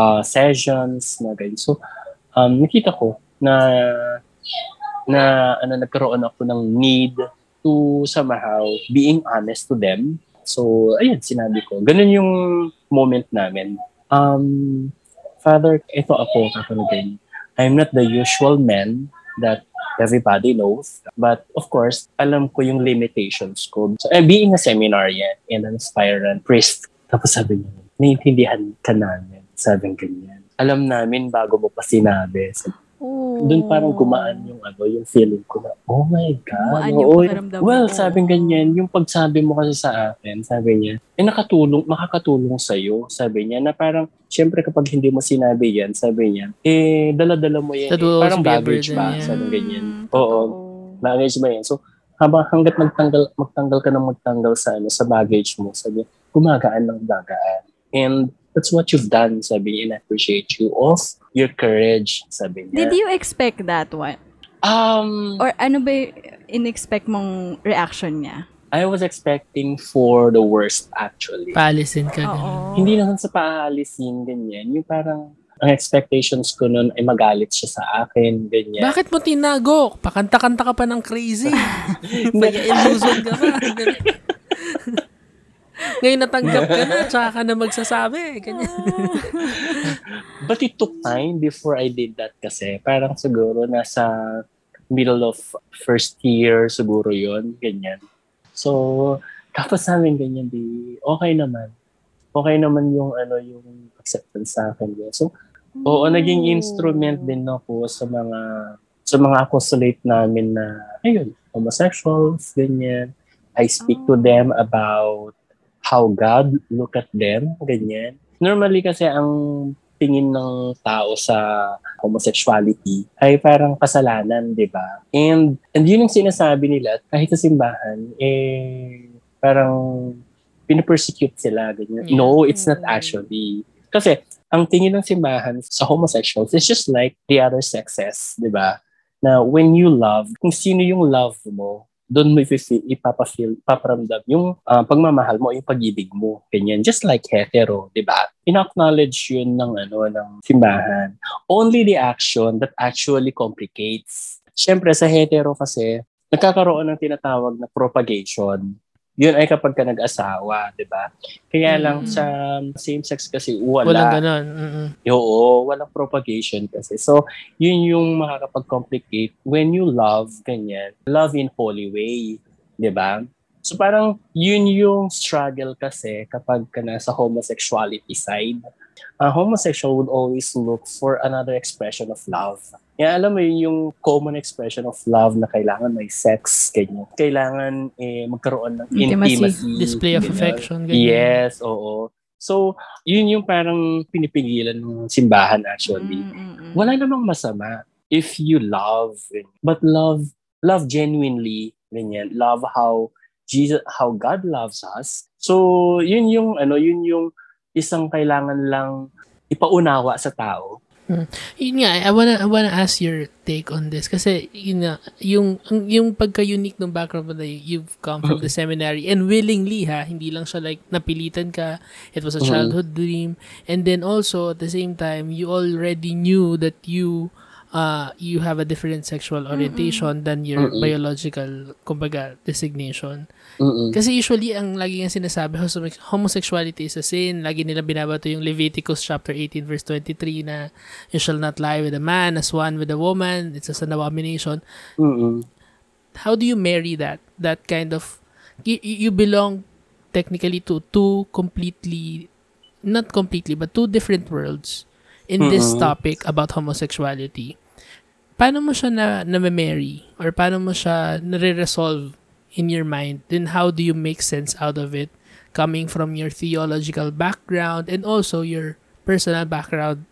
Speaker 3: ah, sessions na ganyan. So, um, nakita ko na na ano nagkaroon ako ng need to somehow being honest to them. So, ayun, sinabi ko. Ganun yung moment namin. Um, Father, ito ako, kakalagay. I'm not the usual man that everybody knows. But of course, alam ko yung limitations ko. So, eh, being a seminarian and an aspirant priest, tapos sabi niya, naiintindihan ka namin. Sabi ganyan. Alam namin bago mo pa sinabi. Sabi,
Speaker 2: Oh.
Speaker 3: doon parang gumaan yung ano, yung feeling ko na, oh my God.
Speaker 2: Gumaan yung
Speaker 3: oo."
Speaker 2: pakiramdam mo.
Speaker 3: Well, sabi ganyan, yung pagsabi mo kasi sa akin, sabi niya, eh nakatulong, makakatulong sa'yo, sabi niya, na parang, syempre kapag hindi mo sinabi yan, sabi niya, eh, dala-dala mo yan. Eh. Parang baggage ba?
Speaker 1: yeah.
Speaker 3: Sabi ganyan. Oo, baggage ba yan? So, habang hanggat magtanggal, magtanggal ka ng magtanggal sa, ano, sa baggage mo, sabi, gumagaan ng gagaan. And that's what you've done, sabi niya, and I appreciate you of your courage, sabi niya.
Speaker 2: Did you expect that one?
Speaker 3: Um,
Speaker 2: Or ano ba yung in-expect mong reaction niya?
Speaker 3: I was expecting for the worst actually.
Speaker 1: Paalisin ka. ganun.
Speaker 3: Hindi naman sa paalisin, ganyan. Yung parang, ang expectations ko nun ay magalit siya sa akin, ganyan.
Speaker 1: Bakit mo tinago? Pakanta-kanta ka pa ng crazy. Kaya illusion ka pa. Ngayon natanggap ka na, tsaka ka na magsasabi. Ganyan.
Speaker 3: But it took time before I did that kasi. Parang siguro nasa middle of first year siguro yon ganyan. So, tapos namin ganyan di, okay naman. Okay naman yung ano yung acceptance sa akin. Yun. So, oo, naging instrument din ako sa mga sa mga apostolate namin na, ayun, homosexuals, ganyan. I speak to them about how God look at them, ganyan. Normally kasi ang tingin ng tao sa homosexuality ay parang kasalanan, di ba? And, and yun yung sinasabi nila, kahit sa simbahan, eh, parang pinapersecute sila, ganyan.
Speaker 1: Yeah.
Speaker 3: No, it's not actually. Kasi, ang tingin ng simbahan sa homosexuals is just like the other sexes, di ba? Na when you love, kung sino yung love mo, doon mo ipi- ipapafeel, paparamdam yung ah, pagmamahal mo, yung pag-ibig mo. Ganyan. Just like hetero, di ba? In-acknowledge yun ng, ano, ng simbahan. Only the action that actually complicates. Siyempre, sa hetero kasi, nagkakaroon ng tinatawag na propagation. Yun ay kapag ka nag-asawa, di ba? Kaya lang
Speaker 1: Mm.
Speaker 3: sa same-sex kasi wala.
Speaker 1: Walang ganon. Mm-mm.
Speaker 3: Oo, walang propagation kasi. So, yun yung makakapag-complicate when you love, ganyan. Love in holy way, di ba? So, parang yun yung struggle kasi kapag ka nasa homosexuality side. A homosexual would always look for another expression of love. Kaya alam mo yun yung common expression of love na kailangan may sex, ganyan. Kailangan eh, magkaroon ng
Speaker 2: Intimacy.
Speaker 3: intimacy.
Speaker 1: Display of
Speaker 3: ganyan.
Speaker 1: affection. Ganyan.
Speaker 3: Yes, oo. So, yun yung parang pinipigilan ng simbahan actually.
Speaker 2: Mm, mm, mm.
Speaker 3: Wala namang masama. if you love, but love, love genuinely, ganyan, love how Jesus, how God loves us. So, yun yung, ano, yun yung isang kailangan lang ipaunawa sa tao.
Speaker 1: Hmm. Yun nga, I wanna, I wanna ask your take on this. Kasi, yun nga, yung, yung pagka-unique ng background mo na you've come from the seminary and willingly ha, hindi lang siya like napilitan ka, it was a childhood dream. And then also, at the same time, you already knew that you uh, you have a different sexual orientation than your
Speaker 3: Mm-mm.
Speaker 1: biological, kumbaga, designation.
Speaker 3: Mm-mm.
Speaker 1: Kasi usually, ang lagi nga sinasabi, homo- homosexuality is a sin. Lagi nila binabato yung Leviticus chapter 18 verse 23 na you shall not lie with a man as one with a woman. It's an abomination.
Speaker 3: Mm-mm.
Speaker 1: How do you marry that? That kind of, you, you belong technically to two completely, not completely, but two different worlds in this
Speaker 3: Mm-mm.
Speaker 1: topic about homosexuality. Paano mo siya na, na-marry? Or paano mo siya nare-resolve in your mind? Then how do you make sense out of it? Coming from your theological background and also your personal background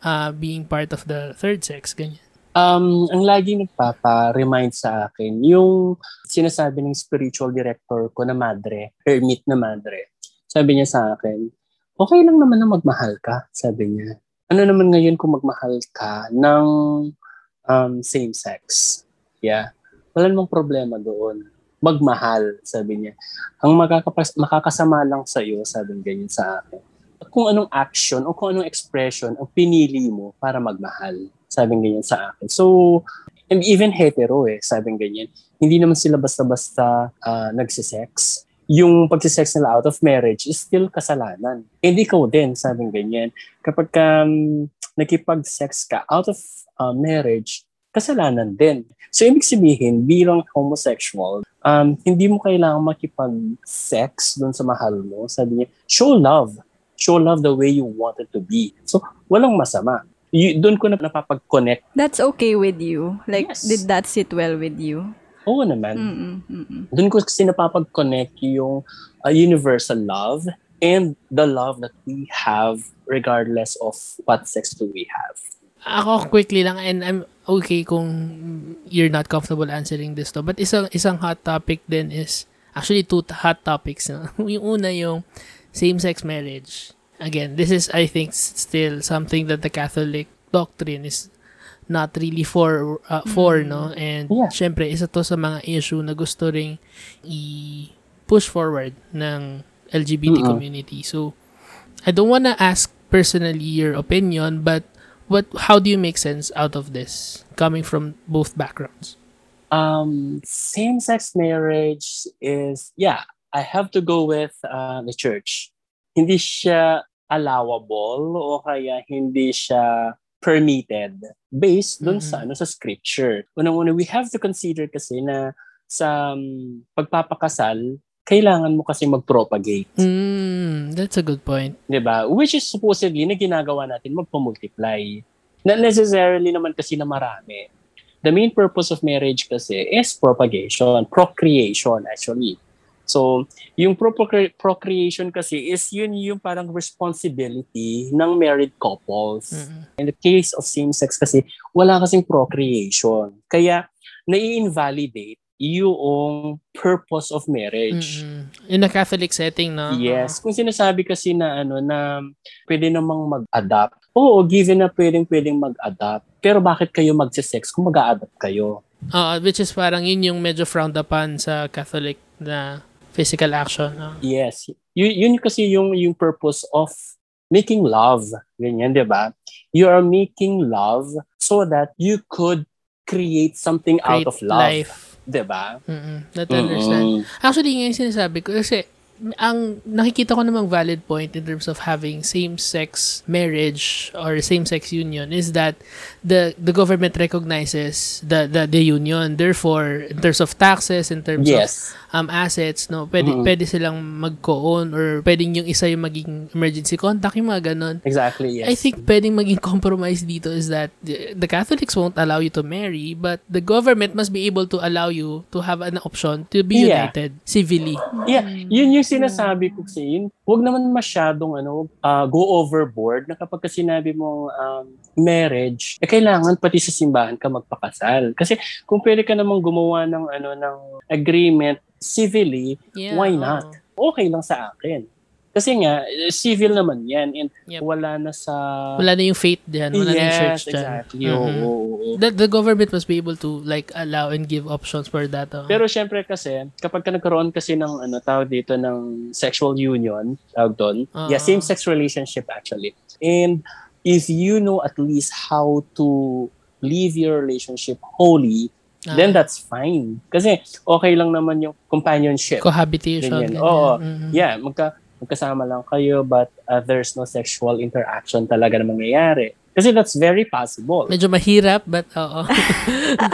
Speaker 1: uh, being part of the third sex. Ganyan.
Speaker 3: Um, ang laging nagpapa-remind sa akin, yung sinasabi ng spiritual director ko na madre, hermit na madre. Sabi niya sa akin, okay lang naman na magmahal ka, sabi niya. Ano naman ngayon kung magmahal ka ng um, same sex? Yeah. Wala namang problema doon. Magmahal, sabi niya. Ang makakapas- makakasama lang sa iyo, sabi niya ganyan sa akin. Kung anong action o kung anong expression ang pinili mo para magmahal. Sabi ganyan sa akin. So, and even hetero eh, sabi ganyan. Hindi naman sila basta-basta uh, nagsisex. Yung pagsisex nila out of marriage is still kasalanan. Hindi ikaw din, sabi ganyan. Kapag um, nakipag-sex ka out of uh, marriage, kasalanan din. So, ibig sabihin, bilang homosexual, um, hindi mo kailangan makipag-sex doon sa mahal mo. Sabi niya, show love. Show love the way you want it to be. So, walang masama. Y- doon ko na napapag-connect.
Speaker 2: That's okay with you? Like,
Speaker 3: Yes.
Speaker 2: did that sit well with you?
Speaker 3: Oo naman.
Speaker 2: Mm-mm, mm-mm.
Speaker 3: Doon ko kasi napapag-connect yung uh, universal love and the love that we have regardless of what sex do we have.
Speaker 1: Ako quickly lang and I'm okay kung you're not comfortable answering this to. But isang isang hot topic din is actually two hot topics. No? yung una yung same-sex marriage. Again, this is I think still something that the Catholic doctrine is not really for uh, for no and
Speaker 3: Yeah.
Speaker 1: syempre isa to sa mga issue na gusto ring i push forward ng LGBT
Speaker 3: Mm-mm.
Speaker 1: community. So I don't wanna ask personally your opinion, but what how do you make sense out of this coming from both backgrounds?
Speaker 3: Um, same-sex marriage is, yeah, I have to go with uh, the church. Hindi siya allowable o kaya hindi siya permitted based dun sa
Speaker 1: Mhm.
Speaker 3: ano sa scripture. Unang-una, we have to consider kasi na sa um, pagpapakasal, kailangan mo kasi mag-propagate.
Speaker 1: Mm, that's a good point.
Speaker 3: ba? Which is supposedly na ginagawa natin magpa-multiply. Not necessarily naman kasi na marami. The main purpose of marriage kasi is propagation, procreation actually. So, yung procre- procreation kasi is yun yung parang responsibility ng married couples.
Speaker 1: Mm-mm.
Speaker 3: In the case of same-sex kasi, wala kasing procreation. Kaya, nai-invalidate yung purpose of marriage.
Speaker 1: Mm-mm. In a Catholic setting, no?
Speaker 3: Yes. Kung sinasabi kasi na ano na pwede namang mag-adapt. Oo, given na pwedeng pwedeng mag-adapt. Pero bakit kayo magse-sex kung mag-a-adapt kayo?
Speaker 1: Oo, which is parang yun yung medyo frowned upon sa Catholic na physical action. no?
Speaker 3: Yes. Yun, yun kasi yung yung purpose of making love. Ganyan, 'di ba? You are making love so that you could create something out
Speaker 1: Create
Speaker 3: of love,
Speaker 1: life.
Speaker 3: 'Di ba?
Speaker 1: Mm-mm. That I understand. Actually, ngayon sinasabi ko, kasi ang nakikita ko namang valid point in terms of having same-sex marriage or same-sex union is that the the government recognizes the the, the union. Therefore, in terms of taxes, in terms of
Speaker 3: Yes.
Speaker 1: Um, assets, no? Pwede,
Speaker 3: Mm.
Speaker 1: pwede silang mag-co-own or pwedeng yung isa yung maging emergency contact, yung mga ganon.
Speaker 3: Exactly, yes.
Speaker 1: I think pwedeng maging compromise dito is that the, Catholics won't allow you to marry, but the government must be able to allow you to have an option to be
Speaker 3: Yeah.
Speaker 1: united civilly.
Speaker 3: Yeah, yun yung sinasabi ko kasi yun. Huwag naman masyadong ano, ah, go overboard na kapag ka sinabi mong um, marriage, eh kailangan pati sa simbahan ka magpakasal. Kasi kung pwede ka namang gumawa ng ano ng agreement civilly,
Speaker 1: Yeah,
Speaker 3: why not? Okay lang sa akin. Kasi nga, eh, civil naman yan and
Speaker 1: Yep.
Speaker 3: wala na sa...
Speaker 1: Wala na yung faith diyan, wala na yung
Speaker 3: yes,
Speaker 1: church diyan.
Speaker 3: exactly.
Speaker 1: Mhm.
Speaker 3: Oo, oo, oo.
Speaker 1: The, the government must be able to like allow and give options for that. oh.
Speaker 3: Pero syempre kasi, kapag ka nagkaroon kasi ng ano, tawag dito ng sexual union, tawag doon,
Speaker 1: Oo.
Speaker 3: yeah, same-sex relationship actually. And if you know at least how to live your relationship holy, then
Speaker 1: Ah,
Speaker 3: that's fine. Kasi okay lang naman yung companionship.
Speaker 1: cohabitation.
Speaker 3: Ganyan.
Speaker 1: ganyan.
Speaker 3: Oo.
Speaker 1: Mhm.
Speaker 3: Yeah, magka, magkasama lang kayo but uh, there's no sexual interaction talaga na mangyayari. Kasi that's very possible.
Speaker 1: Medyo mahirap, but oo.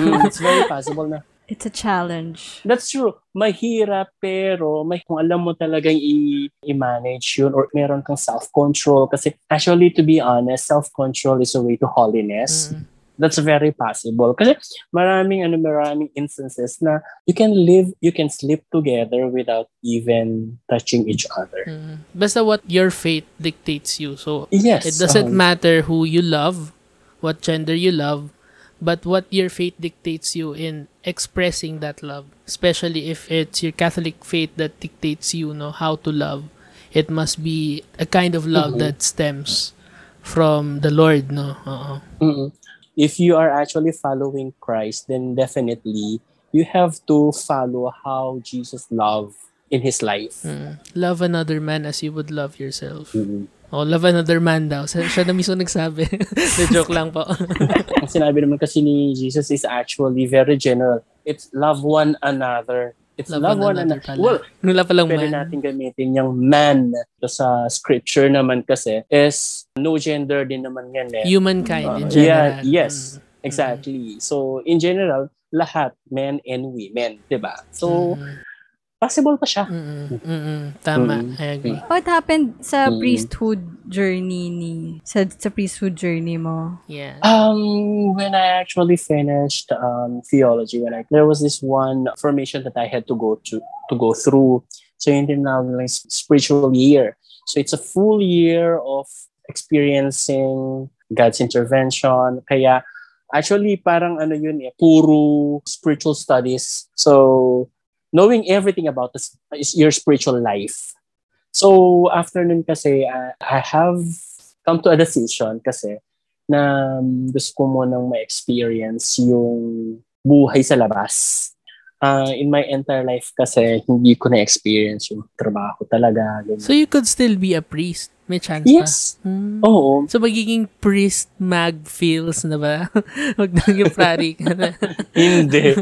Speaker 3: Mm, it's very possible na
Speaker 2: It's a challenge.
Speaker 3: That's true. Mahirap pero may kung alam mo talagang i- i-manage yun or meron kang self-control kasi actually to be honest, self-control is a way to holiness.
Speaker 1: Mm.
Speaker 3: That's very possible. Kasi maraming ano maraming instances na you can live, you can sleep together without even touching each other.
Speaker 1: Mm. Basta what your faith dictates you. So,
Speaker 3: Yes.
Speaker 1: it doesn't
Speaker 3: um,
Speaker 1: matter who you love, what gender you love, but what your faith dictates you in expressing that love. Especially if it's your Catholic faith that dictates you know how to love. It must be a kind of love
Speaker 3: Mhm.
Speaker 1: that stems from the Lord, no? Oo.
Speaker 3: mm-mm. If you are actually following Christ, then definitely you have to follow how Jesus loved in his life.
Speaker 1: Mm. Love another man as you would love yourself.
Speaker 3: Mm-mm.
Speaker 1: Oh, love another man daw. Siya na mismo nagsabi. The joke lang po.
Speaker 3: Ang sinabi naman kasi ni Jesus is actually very general. It's love one another. It's love, one another.
Speaker 1: pala.
Speaker 3: Well,
Speaker 1: Wala palang
Speaker 3: pwede
Speaker 1: man.
Speaker 3: natin gamitin yung man Ito sa scripture naman kasi is no gender din naman yan eh.
Speaker 1: Humankind in
Speaker 3: Uh,
Speaker 1: general.
Speaker 3: yeah, yes. Exactly. So, in general, lahat, men and women, di ba? So,
Speaker 1: Mm.
Speaker 3: Possible pa siya.
Speaker 1: Mm-mm. Mm-mm. Tama.
Speaker 3: Mm.
Speaker 1: I agree.
Speaker 2: What happened sa
Speaker 3: Mm.
Speaker 2: priesthood journey ni sa, sa priesthood journey mo?
Speaker 1: Yeah.
Speaker 3: Um, when I actually finished um, theology, when I there was this one formation that I had to go to to go through. So yun din na like spiritual year. So it's a full year of experiencing God's intervention. Kaya actually parang ano yun eh, puro spiritual studies. So knowing everything about this is your spiritual life. So after nun kasi uh, I have come to a decision kasi na um, gusto ko munang ma-experience yung buhay sa labas. Ah, in my entire life kasi hindi ko na-experience yung trabaho talaga. ganyan.
Speaker 1: So you could still be a priest. May chance
Speaker 3: yes.
Speaker 1: pa. Hmm.
Speaker 3: Oo.
Speaker 1: So magiging priest mag feels na ba? Huwag na yung prari ka na.
Speaker 3: hindi.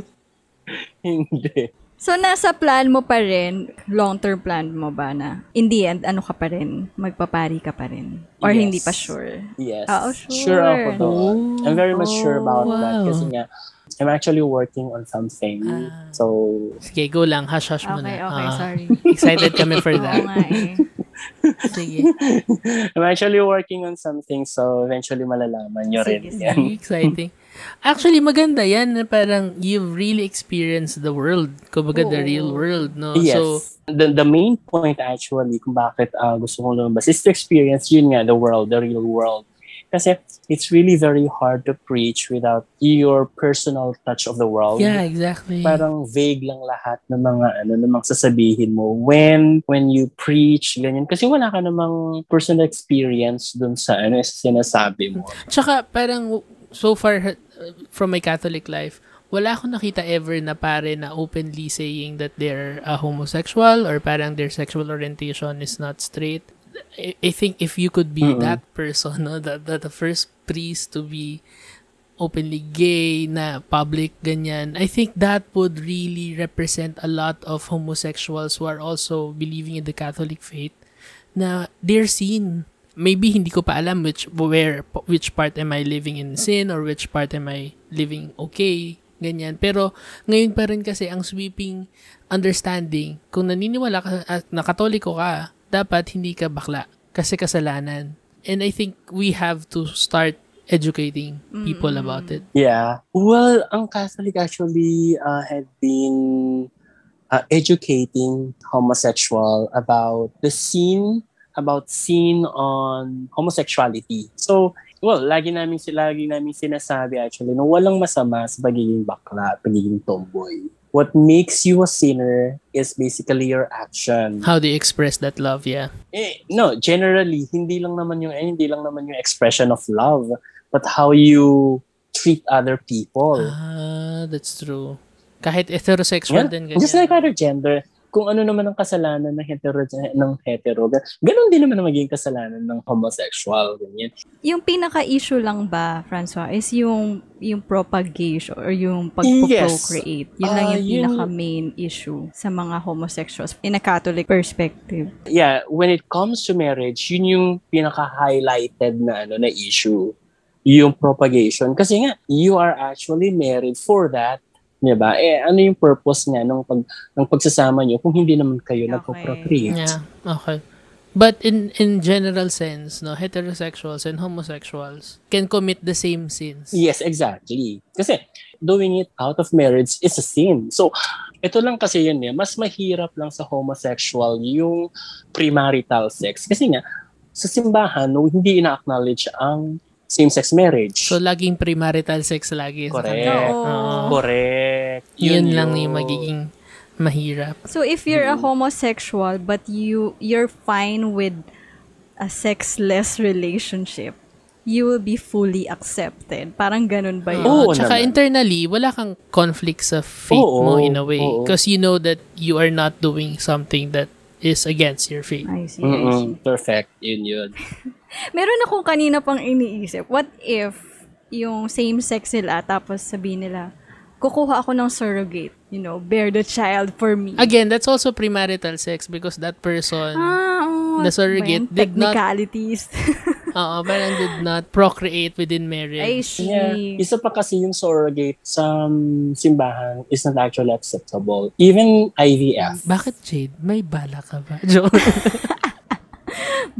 Speaker 3: hindi.
Speaker 2: So, nasa plan mo pa rin, long-term plan mo ba na, in the end, ano ka pa rin? Magpapari ka pa rin? Or
Speaker 3: Yes.
Speaker 2: hindi pa sure?
Speaker 3: Yes.
Speaker 2: Oo, sure.
Speaker 3: ako doon. I'm very much sure about
Speaker 1: wow.
Speaker 3: that kasi nga I'm actually working on something.
Speaker 1: Ah.
Speaker 3: So,
Speaker 1: Sige, go lang. Hush-hush mo
Speaker 2: Okay,
Speaker 1: na.
Speaker 2: okay,
Speaker 1: Ah,
Speaker 2: sorry.
Speaker 1: Excited kami for
Speaker 2: Oo
Speaker 1: that.
Speaker 2: nga eh.
Speaker 1: Sige.
Speaker 3: I'm actually working on something so eventually malalaman nyo rin
Speaker 2: Sige, sige.
Speaker 3: yan.
Speaker 1: Exciting. Actually, maganda yan parang you've really experienced the world. Kumbaga, the
Speaker 2: Oo.
Speaker 1: real world, no?
Speaker 3: Yes.
Speaker 1: So,
Speaker 3: the, the main point actually kung bakit ah, gusto kong lumabas is to experience yun nga, the world, the real world. Kasi it's really very hard to preach without your personal touch of the world.
Speaker 1: yeah, exactly.
Speaker 3: Parang vague lang lahat ng mga ano namang sasabihin mo when when you preach ganyan kasi wala ka namang personal experience dun sa ano sa sinasabi mo.
Speaker 1: Tsaka, parang, so far, uh, from my Catholic life, wala akong nakita ever na pare na openly saying that they're a homosexual or parang their sexual orientation is not straight. I, I think if you could be that person, no, that, that the first priest to be openly gay na public ganyan, I think that would really represent a lot of homosexuals who are also believing in the Catholic faith na they're seen. Maybe hindi ko pa alam which where which part am I living in sin or which part am I living okay ganyan. Pero ngayon pa rin kasi ang sweeping understanding, kung naniniwala ka at na katoliko ka, dapat hindi ka bakla kasi kasalanan. And I think we have to start educating people about it.
Speaker 3: Yeah. Well, ang Catholic actually uh, had been uh, educating homosexual about the sin, about sin on homosexuality. So, well, lagi namin lagi namin sinasabi actually no walang masama sa pagiging bakla, pagiging tomboy. What makes you a sinner is basically your action.
Speaker 1: How do you express that love? Yeah.
Speaker 3: Eh, no, generally, hindi lang naman yung eh, hindi lang naman yung expression of love, but how you treat other people.
Speaker 1: Ah, that's true. Kahit heterosexual
Speaker 3: Yeah,
Speaker 1: din ganyan.
Speaker 3: Just like other gender, kung ano naman ang kasalanan ng hetero, ng hetero, ga- ganun din naman ang magiging kasalanan ng homosexual. Ganyan.
Speaker 2: Yung pinaka-issue lang ba, Francois, is yung yung propagation or yung
Speaker 3: Yes.
Speaker 2: pagpo-procreate. Yun lang
Speaker 3: Ah,
Speaker 2: yung
Speaker 3: yun-
Speaker 2: pinaka-main issue sa mga homosexuals in a Catholic perspective.
Speaker 3: Yeah, when it comes to marriage, yun yung pinaka-highlighted na ano na issue. Yung propagation. Kasi nga, you are actually married for that. Di ba? Eh, ano yung purpose nga ng, pag, ng pagsasama nyo kung hindi naman kayo
Speaker 2: Okay.
Speaker 3: nagpo-procreate?
Speaker 1: Yeah, okay. But in in general sense, no, heterosexuals and homosexuals can commit the same sins.
Speaker 3: Yes, exactly. Kasi doing it out of marriage is a sin. So, ito lang kasi yun eh. Mas mahirap lang sa homosexual yung premarital sex. Kasi nga, sa simbahan, no, hindi ina-acknowledge ang same-sex marriage.
Speaker 1: So laging premarital sex lagi. sa
Speaker 3: Correct.
Speaker 2: Oo.
Speaker 1: Oo.
Speaker 3: Correct.
Speaker 1: Yun, lang yung magiging mahirap.
Speaker 2: So if you're a homosexual but you you're fine with a sexless relationship, you will be fully accepted. Parang ganun ba yun?
Speaker 3: Oo
Speaker 1: Oo, tsaka
Speaker 3: naman.
Speaker 1: internally, wala kang conflict sa faith
Speaker 3: Oo,
Speaker 1: mo in a way. Because you know that you are not doing something that is against your faith.
Speaker 2: I see, I see.
Speaker 3: Perfect. Yun yun.
Speaker 2: Meron akong kanina pang iniisip. What if yung same sex sila tapos sabihin nila, kukuha ako ng surrogate, you know, bear the child for me.
Speaker 1: Again, that's also premarital sex because that person,
Speaker 2: ah, oh,
Speaker 1: the surrogate did not-
Speaker 2: Technicalities.
Speaker 1: oo, parang did not procreate within
Speaker 2: I
Speaker 1: marriage.
Speaker 2: see.
Speaker 3: Yeah. Isa pa kasi yung surrogate sa um, simbahan is not actually acceptable. Even IVF.
Speaker 1: Bakit, Jade? May bala ka ba? Joke.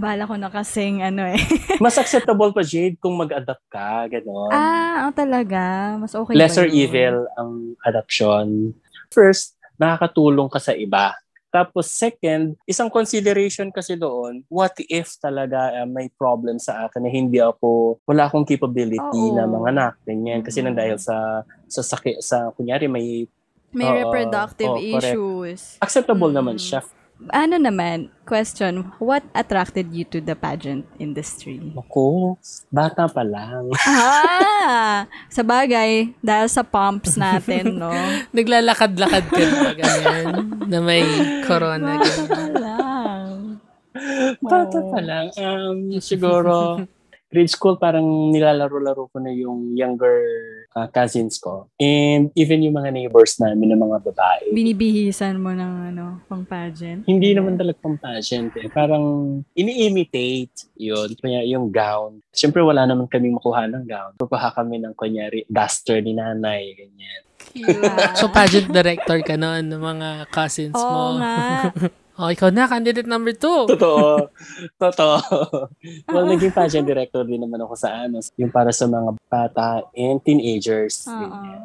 Speaker 2: Bala ko na kasing ano eh.
Speaker 3: Mas acceptable pa, Jade, kung mag-adapt ka. Ganon.
Speaker 2: ah, oh, talaga. Mas okay ba
Speaker 3: lesser
Speaker 2: yun?
Speaker 3: evil ang adoption. First, nakakatulong ka sa iba. Tapos second, isang consideration kasi doon, what if talaga uh, may problem sa akin na hindi ako, wala akong capability
Speaker 2: Oo.
Speaker 3: na mga anak, ganyan. Kasi nang
Speaker 2: Mhm.
Speaker 3: dahil sa, sa sakit, sa kunyari may
Speaker 2: May
Speaker 3: Oo,
Speaker 2: reproductive
Speaker 3: oo, correct.
Speaker 2: issues.
Speaker 3: acceptable
Speaker 2: Mm.
Speaker 3: naman siya.
Speaker 2: Ano naman, question, what attracted you to the pageant industry?
Speaker 3: Ako, bata pa lang.
Speaker 2: ah, sa bagay, dahil sa pumps natin, no?
Speaker 1: Naglalakad-lakad ka ba ganyan? na may corona. ganyan.
Speaker 2: lang.
Speaker 3: Bata pa lang. Um, siguro, grade school parang nilalaro-laro ko na yung younger uh, cousins ko. And even yung mga neighbors namin ng mga babae.
Speaker 2: Binibihisan mo ng ano, pang pageant?
Speaker 3: Hindi naman talaga pang pageant eh. Parang ini-imitate yun. Kaya yung gown. Siyempre wala naman kaming makuha ng gown. Kukuha kami ng kunyari duster ni nanay. Ganyan.
Speaker 1: So, pageant director ka noon ng mga cousins
Speaker 2: Oo
Speaker 1: mo.
Speaker 2: nga.
Speaker 1: oh, ikaw na, candidate number two.
Speaker 3: Totoo. Totoo. well, naging pageant director din naman ako sa ano, yung para sa mga bata and teenagers.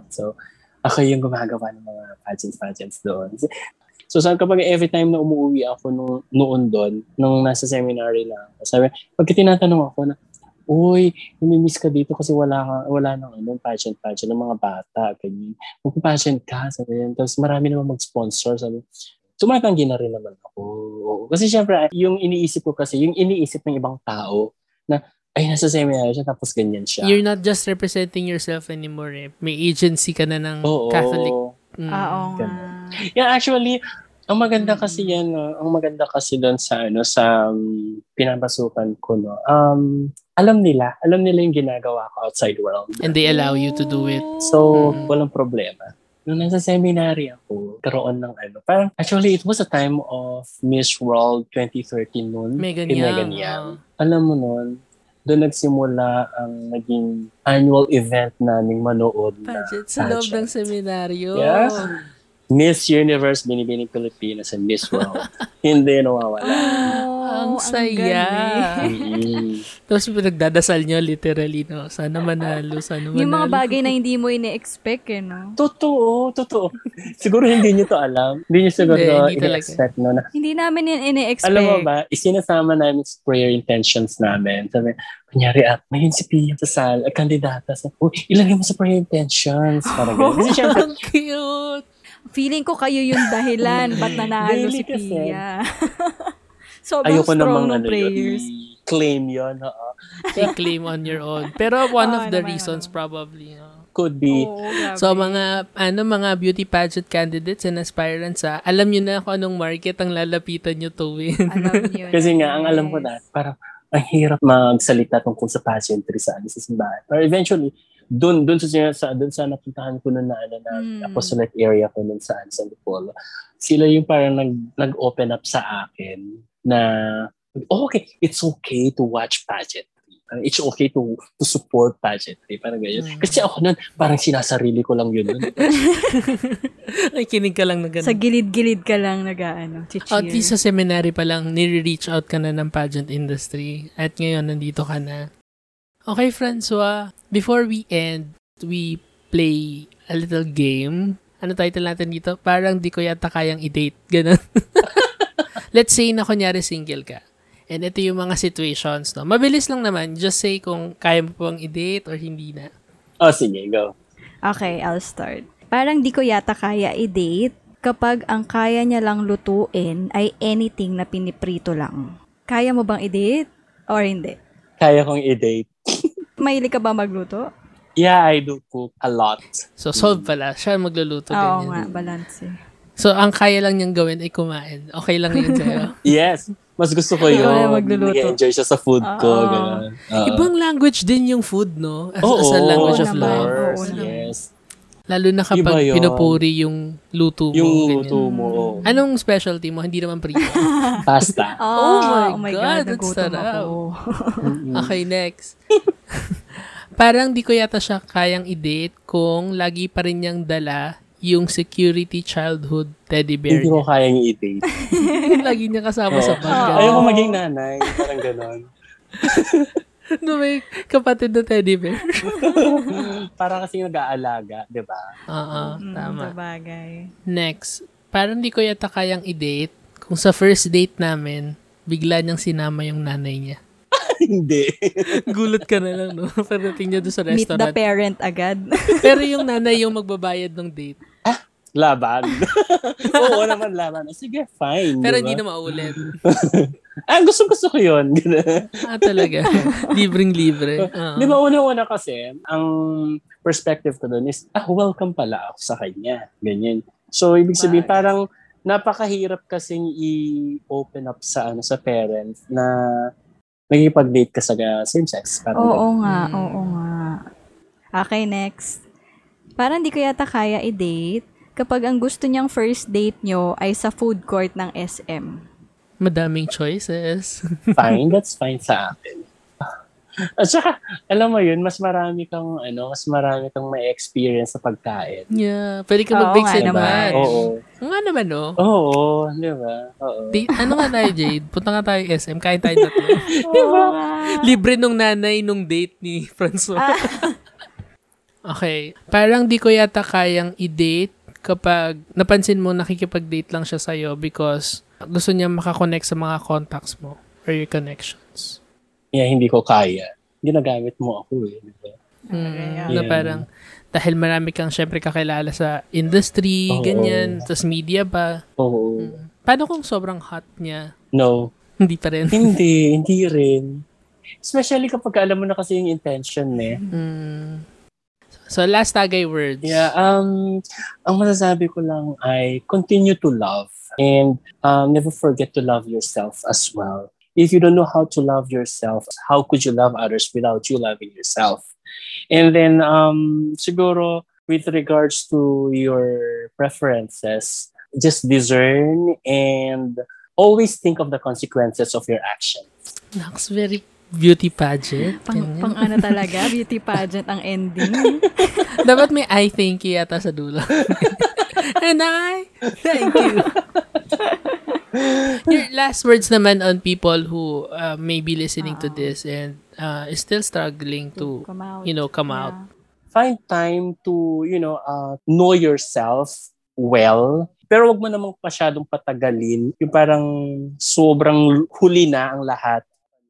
Speaker 3: So, ako yung gumagawa ng mga pageants-pageants doon. So, saan kapag every time na umuwi ako nung, noon doon, nung nasa seminary lang, sabi, pagka tinatanong ako na, Uy, namimiss ka dito kasi wala ka, wala nang ano, pageant pageant ng mga bata, ganyan. Magpa-pageant ka, sabi yan. Tapos marami naman mag-sponsor, sabi. Tumatanggi na rin naman ako. Oo. Kasi syempre, yung iniisip ko kasi, yung iniisip ng ibang tao, na, ay, nasa seminary siya, tapos ganyan siya.
Speaker 1: You're not just representing yourself anymore eh. May agency ka na ng
Speaker 3: Oo.
Speaker 1: Catholic. Mm.
Speaker 2: Ah, Oo nga.
Speaker 3: Yeah, actually, ang maganda kasi yan, no, ang maganda kasi doon sa ano sa um, pinapasukan ko no. Um alam nila, alam nila yung ginagawa ko outside world.
Speaker 1: And they allow you to do it.
Speaker 3: So,
Speaker 1: Mm.
Speaker 3: walang problema. Nung nasa seminary ako, karoon ng ano. Parang, actually, it was a time of Miss World 2013 noon.
Speaker 1: Young.
Speaker 3: Megan Young.
Speaker 1: oh.
Speaker 3: Alam mo noon, doon nagsimula ang naging annual event naming manood na
Speaker 1: Pageant sa loob ng seminaryo.
Speaker 3: Yeah. Miss Universe, Binibining Pilipinas, and Miss World. Hindi nawawala.
Speaker 1: Ang
Speaker 2: Oh,
Speaker 1: saya.
Speaker 2: galing.
Speaker 3: Mm.
Speaker 1: Tapos pinagdadasal nyo literally, no? Sana manalo, sana manalo.
Speaker 2: Yung mga bagay na hindi mo ini-expect eh, no?
Speaker 3: Totoo, totoo. Siguro hindi nyo to alam. Hindi nyo siguro
Speaker 1: Hindi, hindi talaga.
Speaker 3: ini-expect no, na
Speaker 2: Hindi namin yun ini-expect.
Speaker 3: Alam mo ba, isinasama namin sa prayer intentions namin. Sabi, kunyari, at may si Pia sa sal, at kandidata sa, oh, ilagay mo sa prayer intentions. Parang ganun. Kasi syempre,
Speaker 1: Ang cute!
Speaker 2: Feeling ko kayo yung dahilan ba't nanalo
Speaker 3: Really
Speaker 2: si
Speaker 3: kasi.
Speaker 2: Pia. Sobrang
Speaker 3: ayoko
Speaker 2: strong
Speaker 3: namang
Speaker 2: ng
Speaker 3: ano
Speaker 2: prayers.
Speaker 3: yun, claim yun. oo.
Speaker 1: I-claim on your own. Pero one
Speaker 2: Oo
Speaker 1: of the
Speaker 2: naman,
Speaker 1: reasons
Speaker 2: ano.
Speaker 1: probably, no?
Speaker 3: Could be.
Speaker 2: Oo, grabe.
Speaker 1: So mga ano mga beauty pageant candidates and aspirants ah, alam niyo na kung anong market ang lalapitan niyo to win.
Speaker 2: Alam niyo
Speaker 3: Kasi nga, ang alam ko na, parang ang hirap magsalita tungkol sa pageantry sa, ano, sa simbahan. Pero eventually, doon doon sa sa doon sa napuntahan ko noon na ano na
Speaker 2: Mm.
Speaker 3: apostolic area ko noon sa San Polo. Sila yung parang nag nag-open up sa akin na oh, okay, it's okay to watch. Parang It's okay to to support pageantry. Parang ganyan.
Speaker 1: Mm.
Speaker 3: Kasi ako nun, parang sinasarili ko lang yun.
Speaker 1: Ay, kinig ka lang na ganun.
Speaker 2: Sa gilid-gilid ka lang nag-ano, cheer.
Speaker 1: At least sa seminary pa lang, nire-reach out ka na ng pageant industry. At ngayon, nandito ka na. Okay, Francois. Before we end, we play a little game. Ano title natin dito? Parang di ko yata kayang i-date. Ganun. Let's say na kunyari single ka. And ito yung mga situations, no? Mabilis lang naman. Just say kung kaya mo pang i-date or hindi na.
Speaker 3: oh, sige, go.
Speaker 2: Okay, I'll start. Parang di ko yata kaya i-date kapag ang kaya niya lang lutuin ay anything na piniprito lang. Kaya mo bang i-date or hindi?
Speaker 3: Kaya kong i-date.
Speaker 2: Mahilig ka ba magluto?
Speaker 3: Yeah, I do cook a lot.
Speaker 1: So, solve pala. Siya magluluto
Speaker 2: Oo
Speaker 1: ganyan.
Speaker 2: nga, balance eh.
Speaker 1: So, ang kaya lang niyang gawin ay kumain. Okay lang yun sa'yo.
Speaker 3: Yes. Mas gusto ko yun.
Speaker 2: na magluluto.
Speaker 3: Nag-enjoy siya sa food ko.
Speaker 2: Oo.
Speaker 3: ganun. Oo.
Speaker 1: Ibang language din yung food, no? As,
Speaker 3: Oo,
Speaker 1: as a language of love.
Speaker 2: Oo
Speaker 3: yes.
Speaker 1: Lalo na kapag
Speaker 3: Iba yun.
Speaker 1: pinupuri yung luto mo.
Speaker 3: Yung
Speaker 1: ganyan.
Speaker 3: luto mo.
Speaker 1: Anong specialty mo? Hindi naman prito.
Speaker 3: Pasta.
Speaker 1: Oh my God, that's
Speaker 2: nagutom
Speaker 1: sarap.
Speaker 2: ako.
Speaker 3: Mm-mm.
Speaker 1: okay, next. Parang di ko yata siya kayang i-date kung lagi pa rin niyang dala yung security childhood teddy bear
Speaker 3: Hindi ko kayang i-date.
Speaker 1: lagi niya kasama sa bag.
Speaker 3: Ayaw ko maging nanay. Parang ganon.
Speaker 1: No, may kapatid na teddy bear.
Speaker 3: Parang kasi nag-aalaga, di ba?
Speaker 1: Oo,
Speaker 2: Mm,
Speaker 1: tama.
Speaker 2: Sabagay.
Speaker 1: Next, parang di ko yata kayang i-date kung sa first date namin, bigla niyang sinama yung nanay niya.
Speaker 3: Hindi.
Speaker 1: Gulat ka na lang, no? Pagdating niya doon sa
Speaker 2: Meet the
Speaker 1: restaurant.
Speaker 2: parent agad.
Speaker 1: Pero yung nanay yung magbabayad ng date.
Speaker 3: Laban. Oo naman laban. Sige, fine.
Speaker 1: Pero
Speaker 3: di
Speaker 1: hindi na maulit.
Speaker 3: Ah, gusto gusto ko yun.
Speaker 1: Ah, talaga. Libreng-libre. Oo.
Speaker 3: Di ba una-una kasi, ang perspective ko doon is, ah, welcome pala ako sa kanya. Ganyan. So, ibig sabihin,
Speaker 2: Right.
Speaker 3: parang napakahirap kasing i-open up sa ano sa parents na magkipag-date ka sa same sex. Parang
Speaker 2: Oo nga,
Speaker 1: Mm.
Speaker 2: oo nga. Okay, next. Parang di ko yata kaya i-date kapag ang gusto niyang first date nyo ay sa food court ng SM.
Speaker 1: Madaming choices.
Speaker 3: fine, that's fine sa akin. At saka, alam mo yun, mas marami kang, ano, mas marami kang may experience sa pagkain.
Speaker 1: yeah. Pwede ka
Speaker 2: nga
Speaker 1: and
Speaker 2: naman.
Speaker 1: match.
Speaker 3: Oo.
Speaker 1: Nga naman, no?
Speaker 3: Oo, di ba? Oo.
Speaker 1: Date, ano nga tayo, Jade? Punta nga tayo SM. Kain tayo tatlo.
Speaker 2: Oo nga.
Speaker 1: Libre nung nanay nung date ni Francois.
Speaker 2: Ah.
Speaker 1: okay. Parang di ko yata kayang i-date kapag napansin mo nakikipag-date lang siya sa'yo because gusto niya makakonect sa mga contacts mo or your connections.
Speaker 3: Yeah, hindi ko kaya. Ginagamit mo ako eh. Di ba?
Speaker 1: Mm,
Speaker 2: yeah.
Speaker 1: Na parang dahil marami kang syempre kakilala sa industry,
Speaker 3: Oo.
Speaker 1: ganyan, tas media pa.
Speaker 3: Oo.
Speaker 1: Paano kung sobrang hot niya?
Speaker 3: No.
Speaker 1: Hindi pa rin.
Speaker 3: hindi, hindi rin. Especially kapag alam mo na kasi yung intention eh.
Speaker 1: Mm. So, last tagay words.
Speaker 3: Yeah, um, ang masasabi ko lang ay continue to love and um, never forget to love yourself as well. If you don't know how to love yourself, how could you love others without you loving yourself? And then, um, siguro, with regards to your preferences, just discern and always think of the consequences of your actions.
Speaker 1: That's very beauty pageant.
Speaker 2: Pang,
Speaker 1: ganyan.
Speaker 2: pang ano talaga, beauty pageant ang ending.
Speaker 1: Dapat may I thank you yata sa dulo. And I thank you. Your last words naman on people who uh, may be listening to this and uh, is still struggling to,
Speaker 2: Come out.
Speaker 1: you know, come out.
Speaker 2: Yeah.
Speaker 3: Find time to, you know, uh, know yourself well. Pero wag mo namang masyadong patagalin. Yung parang sobrang huli na ang lahat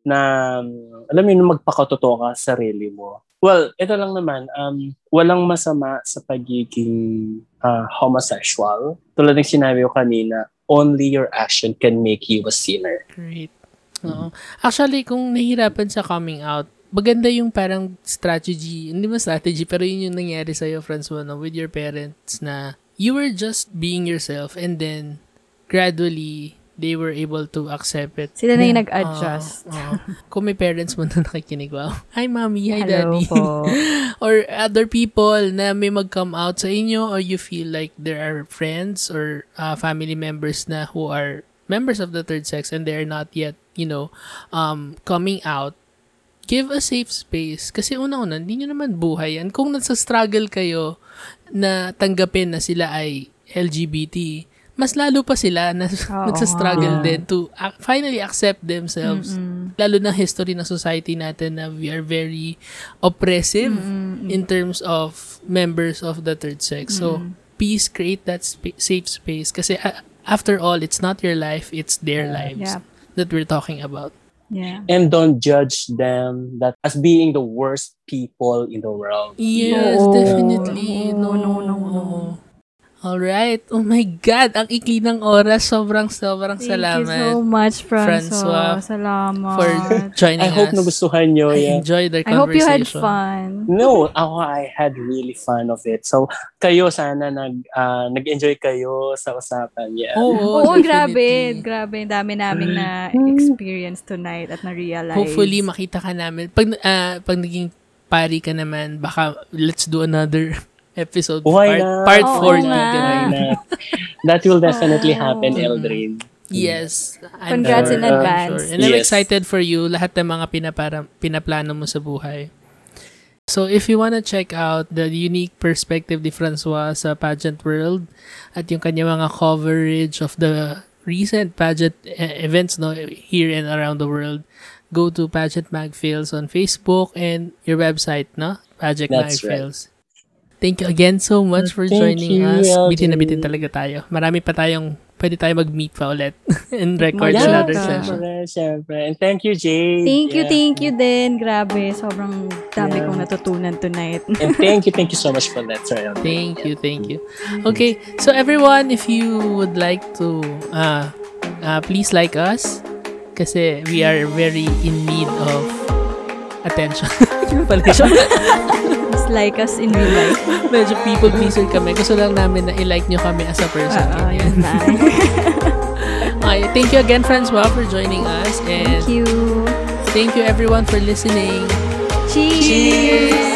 Speaker 3: na, alam mo yun, magpakatotoo ka sa sarili mo. Well, ito lang naman, um, walang masama sa pagiging uh, homosexual. Tulad ng sinabi ko kanina, only your action can make you a sinner.
Speaker 1: Great. Oo. Actually, kung nahihirapan sa coming out, maganda yung parang strategy, hindi mo strategy, pero yun yung nangyari sa'yo, Francois, no, with your parents na you were just being yourself and then gradually they were able to accept it.
Speaker 2: Sila na yung nag-adjust.
Speaker 1: Oo, oo. Kung may parents mo na nakikinig, wow. Hi, mommy. Hi,
Speaker 2: Hello
Speaker 1: daddy.
Speaker 2: po.
Speaker 1: or other people na may mag-come out sa inyo or you feel like there are friends or uh, family members na who are members of the third sex and they're not yet, you know, um, coming out, give a safe space. Kasi una-una, hindi nyo naman buhay yan. Kung nasa-struggle kayo na tanggapin na sila ay LGBT, mas lalo pa sila na
Speaker 2: Oo
Speaker 1: nagsa-struggle
Speaker 3: nga.
Speaker 1: din to ac- finally accept themselves.
Speaker 2: Mm-mm.
Speaker 1: Lalo na history ng society natin na we are very oppressive
Speaker 2: Mm-mm.
Speaker 1: in terms of members of the third sex. So, please create that spa- safe space kasi uh, after all, it's not your life, it's their lives
Speaker 2: Yeah.
Speaker 1: that we're talking about.
Speaker 2: Yeah.
Speaker 3: And don't judge them that as being the worst people in the world.
Speaker 1: Yes,
Speaker 2: No.
Speaker 1: definitely. No,
Speaker 2: No, no, no, no.
Speaker 1: Alright. Oh my God. Ang ikli ng oras. Sobrang, sobrang
Speaker 2: Thank
Speaker 1: salamat
Speaker 2: you so much,
Speaker 1: Francois,
Speaker 2: Francois. Salamat.
Speaker 1: for joining
Speaker 3: I hope
Speaker 1: us.
Speaker 3: nagustuhan nyo
Speaker 1: I
Speaker 3: yan.
Speaker 1: enjoyed our
Speaker 2: I hope you had
Speaker 1: conversation.
Speaker 2: fun.
Speaker 3: No, ako I had really fun of it. So kayo sana nag ah, nag-enjoy kayo sa usapan. Yeah.
Speaker 1: Oo,
Speaker 2: Oo,
Speaker 1: definitely.
Speaker 2: grabe. Grabe. Ang dami naming na-experience tonight at na-realize.
Speaker 1: Hopefully, makita ka namin. Pag, ah, pag naging pari ka naman, baka let's do another episode.
Speaker 3: Why
Speaker 1: part? Part
Speaker 2: Oo
Speaker 1: 4.
Speaker 2: nga.
Speaker 3: Why not? That will definitely
Speaker 2: Oh.
Speaker 3: happen. Eldrin.
Speaker 1: Yes. I'm
Speaker 2: Congrats
Speaker 1: sure,
Speaker 2: in
Speaker 1: I'm
Speaker 2: advance.
Speaker 1: sure. And I'm
Speaker 3: Yes.
Speaker 1: excited for you, lahat ng mga pinapara, pinaplano mo sa buhay. So, if you wanna check out the unique perspective ni Francois sa pageant world at yung kanya mga coverage of the recent pageant eh, events no here and around the world, go to Pageant Mag Fails on Facebook and your website, no? Pageant
Speaker 3: That's right.
Speaker 1: Thank you again so much for
Speaker 3: Thank
Speaker 1: joining
Speaker 3: you,
Speaker 1: us.
Speaker 3: Alvin.
Speaker 1: Bitin na bitin talaga tayo. Marami pa tayong, pwede tayo mag-meet pa ulit and record
Speaker 2: Yeah.
Speaker 1: another
Speaker 2: Yeah.
Speaker 1: session.
Speaker 3: Siyempre, siyempre. And thank you, Jay.
Speaker 2: Thank you,
Speaker 3: Yeah.
Speaker 2: thank you din. Grabe, sobrang dami
Speaker 3: Yeah.
Speaker 2: kong natutunan tonight.
Speaker 3: And thank you, thank you so much for that, Sir.
Speaker 1: Thank you, thank you. Okay, so everyone, if you would like to, uh, uh, please like us kasi we are very in need of attention. Yun pala siya.
Speaker 2: Like us in real life.
Speaker 1: Medyo people pleaser kami. Gusto lang namin na i-like nyo kami as a person.
Speaker 2: Oo, yun na.
Speaker 1: Okay, thank you again, Francois, for joining us. And
Speaker 2: Thank you.
Speaker 1: thank you everyone for listening.
Speaker 2: Cheers!